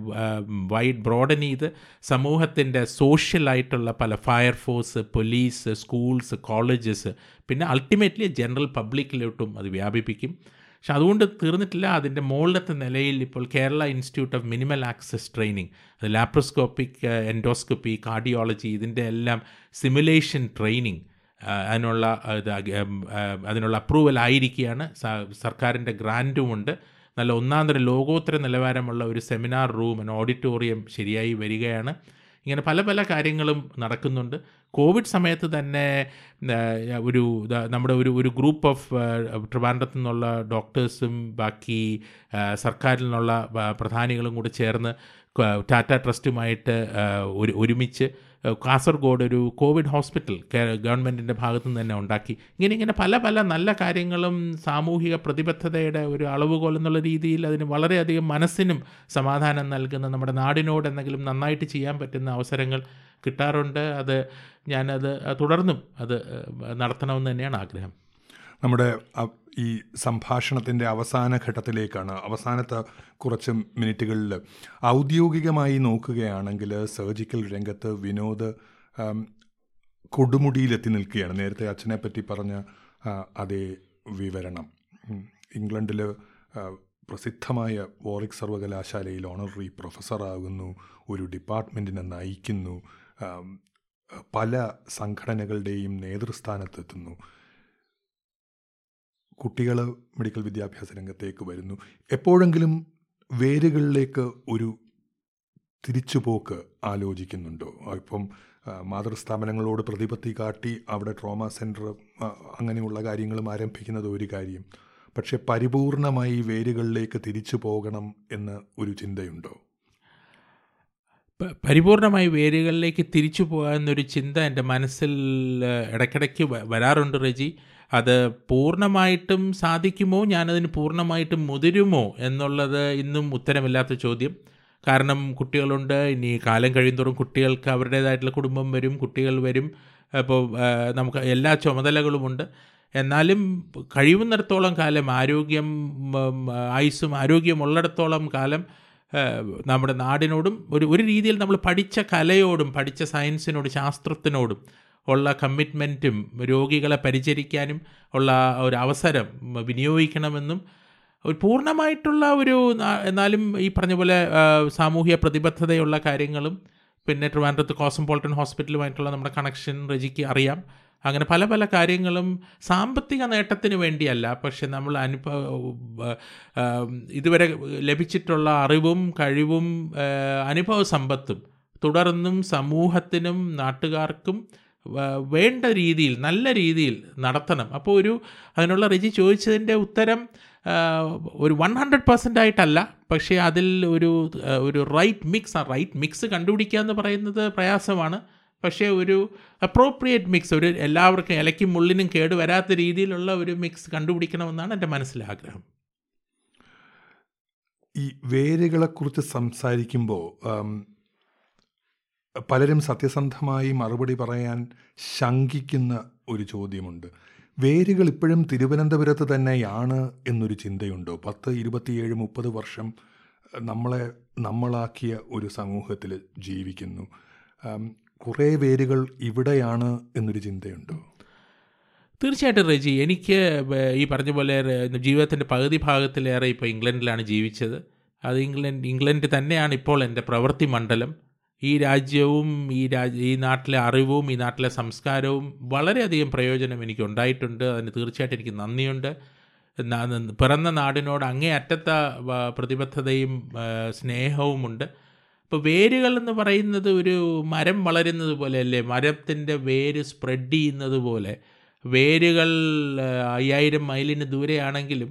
വൈഡ് ബ്രോഡൻ ചെയ്ത് സമൂഹത്തിന്റെ സോഷ്യലായിട്ടുള്ള പല fire force police schools colleges പിന്നെ അൾട്ടിമേറ്റ്ലി ജനറൽ പബ്ലിക്കിലോട്ടും അത് വ്യാപിപ്പിക്കും. പക്ഷെ അതുകൊണ്ട് തീർന്നിട്ടില്ല. അതിന്റെ മുകളിലത്തെ നിലയിൽ ഇപ്പോൾ Kerala institute of minimal access training അത് ലാപ്രോസ്കോപ്പിക് എൻഡോസ്കോപ്പി കാർഡിയോളജി ഇതിന്റെ എല്ലാം സിമുലേഷൻ ട്രെയിനിങ് അതിനുള്ള ഇത് അതിനുള്ള അപ്രൂവൽ ആയിരിക്കുകയാണ്. സർക്കാരിന്റെ ഗ്രാന്റുമുണ്ട്. നല്ല ഒന്നാന്തര ലോകോത്തര നിലവാരമുള്ള ഒരു സെമിനാർ റൂം ഓഡിറ്റോറിയം ശരിയായി വരികയാണ്. ഇങ്ങനെ പല പല കാര്യങ്ങളും നടക്കുന്നുണ്ട്. കോവിഡ് സമയത്ത് തന്നെ ഒരു നമ്മുടെ ഒരു ഒരു ഗ്രൂപ്പ് ഓഫ് ട്രിവാൻഡ്രത്തു നിന്നുള്ള ഡോക്ടേഴ്സും ബാക്കി സർക്കാരിൽ നിന്നുള്ള പ്രധാനികളും കൂടി ചേർന്ന് ടാറ്റ ട്രസ്റ്റുമായിട്ട് ഒരു ഒരുമിച്ച് കാസർഗോഡ് ഒരു കോവിഡ് ഹോസ്പിറ്റൽ ഗവൺമെന്റിന്റെ ഭാഗത്തു നിന്ന് തന്നെ ഉണ്ടാക്കി. ഇങ്ങനെ ഇങ്ങനെ പല പല നല്ല കാര്യങ്ങളും സാമൂഹിക പ്രതിബദ്ധതയുടെ ഒരു അളവുകോൽ എന്നുള്ള രീതിയിൽ അതിന് വളരെയധികം മനസ്സിനും സമാധാനം നൽകുന്ന നമ്മുടെ നാടിനോട് എന്തെങ്കിലും നന്നായിട്ട് ചെയ്യാൻ പറ്റുന്ന അവസരങ്ങൾ കിട്ടാറുണ്ട്. അത് ഞാനത് തുടർന്നും അത് നടത്തണമെന്ന് തന്നെയാണ് ആഗ്രഹം. നമ്മുടെ ഈ സംഭാഷണത്തിന്റെ അവസാന ഘട്ടത്തിലേക്കാണ് അവസാനത്തെ കുറച്ച് മിനിറ്റുകളിൽ ഔദ്യോഗികമായി നോക്കുകയാണെങ്കിൽ സർജിക്കൽ രംഗത്ത് വിനോദ് കൊടുമുടിയിലെത്തി നിൽക്കുകയാണ്. നേരത്തെ അച്ഛനെ പറ്റി പറഞ്ഞ അതേ വിവരണം. ഇംഗ്ലണ്ടിൽ പ്രസിദ്ധമായ വോറിക് സർവകലാശാലയിൽ ഓണററി പ്രൊഫസറാകുന്നു ഒരു ഡിപ്പാർട്ട്മെന്റിനെ നയിക്കുന്നു പല സംഘടനകളുടെയും നേതൃസ്ഥാനത്തെത്തുന്നു. കുട്ടികൾ മെഡിക്കൽ വിദ്യാഭ്യാസ രംഗത്തേക്ക് വരുന്നു. എപ്പോഴെങ്കിലും വേരുകളിലേക്ക് ഒരു തിരിച്ചുപോക്ക് ആലോചിക്കുന്നുണ്ടോ? ഇപ്പം മാതൃസ്ഥാപനങ്ങളോട് പ്രതിപത്തി കാട്ടി അവിടെ ട്രോമ സെന്റർ അങ്ങനെയുള്ള കാര്യങ്ങളും ആരംഭിക്കുന്നത് ഒരു കാര്യം. പക്ഷെ പരിപൂർണമായി വേരുകളിലേക്ക് തിരിച്ചു പോകണം എന്ന് ഒരു ചിന്തയുണ്ടോ? പരിപൂർണമായി വേരുകളിലേക്ക് തിരിച്ചു പോകാമെന്നൊരു ചിന്ത എന്റെ മനസ്സിൽ ഇടയ്ക്കിടയ്ക്ക് വരാറുണ്ട് റജി. അത് പൂർണമായിട്ടും സാധിക്കുമോ? ഞാനതിന് പൂർണമായിട്ടും മുതിരുമോ? എന്നുള്ളത് ഇന്നും ഉത്തരമില്ലാത്ത ചോദ്യം. കാരണം കുട്ടികളുണ്ട്. ഇനി കാലം കഴിയുന്തോറും കുട്ടികൾക്ക് അവരുടേതായിട്ടുള്ള കുടുംബം വരും കുട്ടികൾ വരും. അപ്പോൾ നമുക്ക് എല്ലാ ചുമതലകളുമുണ്ട്. എന്നാലും കഴിയുന്നിടത്തോളം കാലം ആരോഗ്യം ആയുസ്സും ആരോഗ്യമുള്ളിടത്തോളം കാലം നമ്മുടെ നാടിനോടും ഒരു ഒരു രീതിയിൽ നമ്മൾ പഠിച്ച കലയോടും പഠിച്ച സയൻസിനോടും ശാസ്ത്രത്തിനോടും ഉള്ള കമ്മിറ്റ്മെന്റും രോഗികളെ പരിചരിക്കാനും ഉള്ള ഒരു അവസരം വിനിയോഗിക്കണമെന്നും ഒരു പൂർണമായിട്ടുള്ള ഒരു എന്നാലും ഈ പറഞ്ഞ പോലെ സാമൂഹ്യ പ്രതിബദ്ധതയുള്ള കാര്യങ്ങളും പിന്നെ ട്രിവാൻഡ്രത്ത് കോസംപോൾട്ടൺ ഹോസ്പിറ്റലുമായിട്ടുള്ള നമ്മുടെ കണക്ഷൻ റജിക്ക് അറിയാം. അങ്ങനെ പല പല കാര്യങ്ങളും സാമ്പത്തിക നേട്ടത്തിന് വേണ്ടിയല്ല പക്ഷെ നമ്മൾ അനുഭവ ഇതുവരെ ലഭിച്ചിട്ടുള്ള അറിവും കഴിവും അനുഭവ സമ്പത്തും തുടർന്നും സമൂഹത്തിനും നാട്ടുകാർക്കും വേണ്ട രീതിയിൽ നല്ല രീതിയിൽ നടത്തണം. അപ്പോൾ ഒരു അതിനുള്ള റിജി ചോദിച്ചതിന്റെ ഉത്തരം ഒരു വൺ ഹൺഡ്രഡ് പെർസെന്റ് ആയിട്ടല്ല. പക്ഷേ അതിൽ ഒരു ഒരു റൈറ്റ് മിക്സ് ആ റൈറ്റ് മിക്സ് കണ്ടുപിടിക്കുക എന്ന് പറയുന്നത് പ്രയാസമാണ്. പക്ഷേ ഒരു അപ്രോപ്രിയേറ്റ് മിക്സ് ഒരു എല്ലാവർക്കും ഇലയ്ക്കും മുള്ളിനും കേട് വരാത്ത രീതിയിലുള്ള ഒരു മിക്സ് കണ്ടുപിടിക്കണമെന്നാണ് എന്റെ മനസ്സിലെ ആഗ്രഹം ഈ വേരുകളെക്കുറിച്ച് സംസാരിക്കുമ്പോൾ പലരും സത്യസന്ധമായി മറുപടി പറയാൻ ശങ്കിക്കുന്ന ഒരു ചോദ്യമുണ്ട്. വേരുകൾ ഇപ്പോഴും തിരുവനന്തപുരത്ത് തന്നെയാണ് എന്നൊരു ചിന്തയുണ്ടോ? പത്ത് ഇരുപത്തിയേഴ് മുപ്പത് വർഷം നമ്മളെ നമ്മളാക്കിയ ഒരു സമൂഹത്തിൽ ജീവിക്കുന്നു. കുറേ വേരുകൾ ഇവിടെയാണ് എന്നൊരു ചിന്തയുണ്ടോ? തീർച്ചയായിട്ടും റെജി എനിക്ക് ഈ പറഞ്ഞ പോലെ ജീവിതത്തിന്റെ പകുതി ഭാഗത്തിലേറെ ഇപ്പോൾ ഇംഗ്ലണ്ടിലാണ് ജീവിച്ചത്. അത് ഇംഗ്ലണ്ട് ഇംഗ്ലണ്ട് തന്നെയാണ് ഇപ്പോൾ എന്റെ പ്രവൃത്തി മണ്ഡലം. ഈ രാജ്യവും ഈ രാജ് ഈ നാട്ടിലെ അറിവും ഈ നാട്ടിലെ സംസ്കാരവും വളരെയധികം പ്രയോജനം എനിക്ക് ഉണ്ടായിട്ടുണ്ട് അതിന് തീർച്ചയായിട്ടും എനിക്ക് നന്ദിയുണ്ട്. പിറന്ന നാടിനോട് അങ്ങേയറ്റത്ത പ്രതിബദ്ധതയും സ്നേഹവുമുണ്ട്. ഇപ്പോൾ വേരുകൾ എന്ന് പറയുന്നത് ഒരു മരം വളരുന്നത് പോലെയല്ലേ? മരത്തിന്റെ വേര് സ്പ്രെഡ് ചെയ്യുന്നത് പോലെ. വേരുകൾ അയ്യായിരം മൈലിന് ദൂരെയാണെങ്കിലും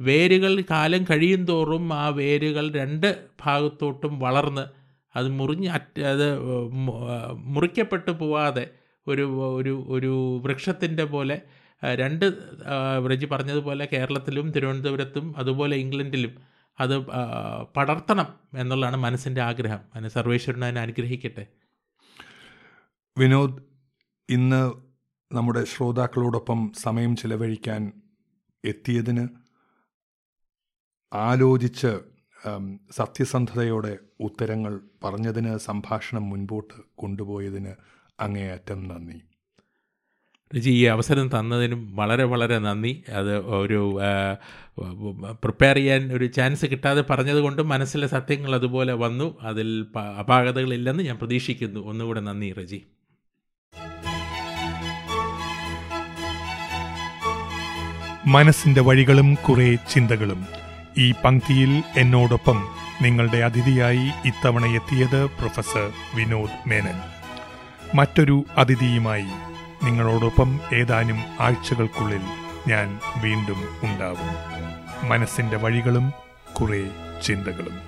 വേരുകൾ കാലം കഴിയും തോറും ആ വേരുകൾ രണ്ട് ഭാഗത്തോട്ടും വളർന്ന് അത് മുറിഞ്ഞ് അത് മുറിക്കപ്പെട്ടു പോവാതെ ഒരു ഒരു ഒരു വൃക്ഷത്തിന്റെ പോലെ രണ്ട് വ്രജി പറഞ്ഞതുപോലെ കേരളത്തിലും തിരുവനന്തപുരത്തും അതുപോലെ ഇംഗ്ലണ്ടിലും അത് പടർത്തണം എന്നുള്ളതാണ് മനസ്സിന്റെ ആഗ്രഹം. അതിന് സർവേശ്വരൻ അതിനെ അനുഗ്രഹിക്കട്ടെ. വിനോദ് ഇന്ന് നമ്മുടെ ശ്രോതാക്കളോടൊപ്പം സമയം ചിലവഴിക്കാൻ എത്തിയതിന് ആലോചിച്ച് സത്യസന്ധതയോടെ ഉത്തരങ്ങൾ പറഞ്ഞതിന് സംഭാഷണം മുൻപോട്ട് കൊണ്ടുപോയതിന് അങ്ങേയറ്റം നന്ദി. രജി ഈ അവസരം തന്നതിനും വളരെ വളരെ നന്ദി. അത് ഒരു പ്രിപ്പയർ ചെയ്യാൻ ഒരു ചാൻസ് കിട്ടാതെ പറഞ്ഞതുകൊണ്ട് മനസ്സിലെ സത്യങ്ങൾ അതുപോലെ വന്നു. അതിൽ അപാകതകളില്ലെന്ന് ഞാൻ പ്രതീക്ഷിക്കുന്നു. ഒന്നുകൂടെ നന്ദി റജി മനസ്സിന്റെ വഴികളും കുറേ ചിന്തകളും ഈ പങ്ക്തിയിൽ എന്നോടൊപ്പം നിങ്ങളുടെ അതിഥിയായി ഇത്തവണ എത്തിയത് പ്രൊഫസർ വിനോദ് മേനൻ. മറ്റൊരു അതിഥിയുമായി നിങ്ങളോടൊപ്പം ഏതാനും ആഴ്ചകൾക്കുള്ളിൽ ഞാൻ വീണ്ടും ഉണ്ടാവും. മനസ്സിന്റെ വഴികളും കുറേ ചിന്തകളും.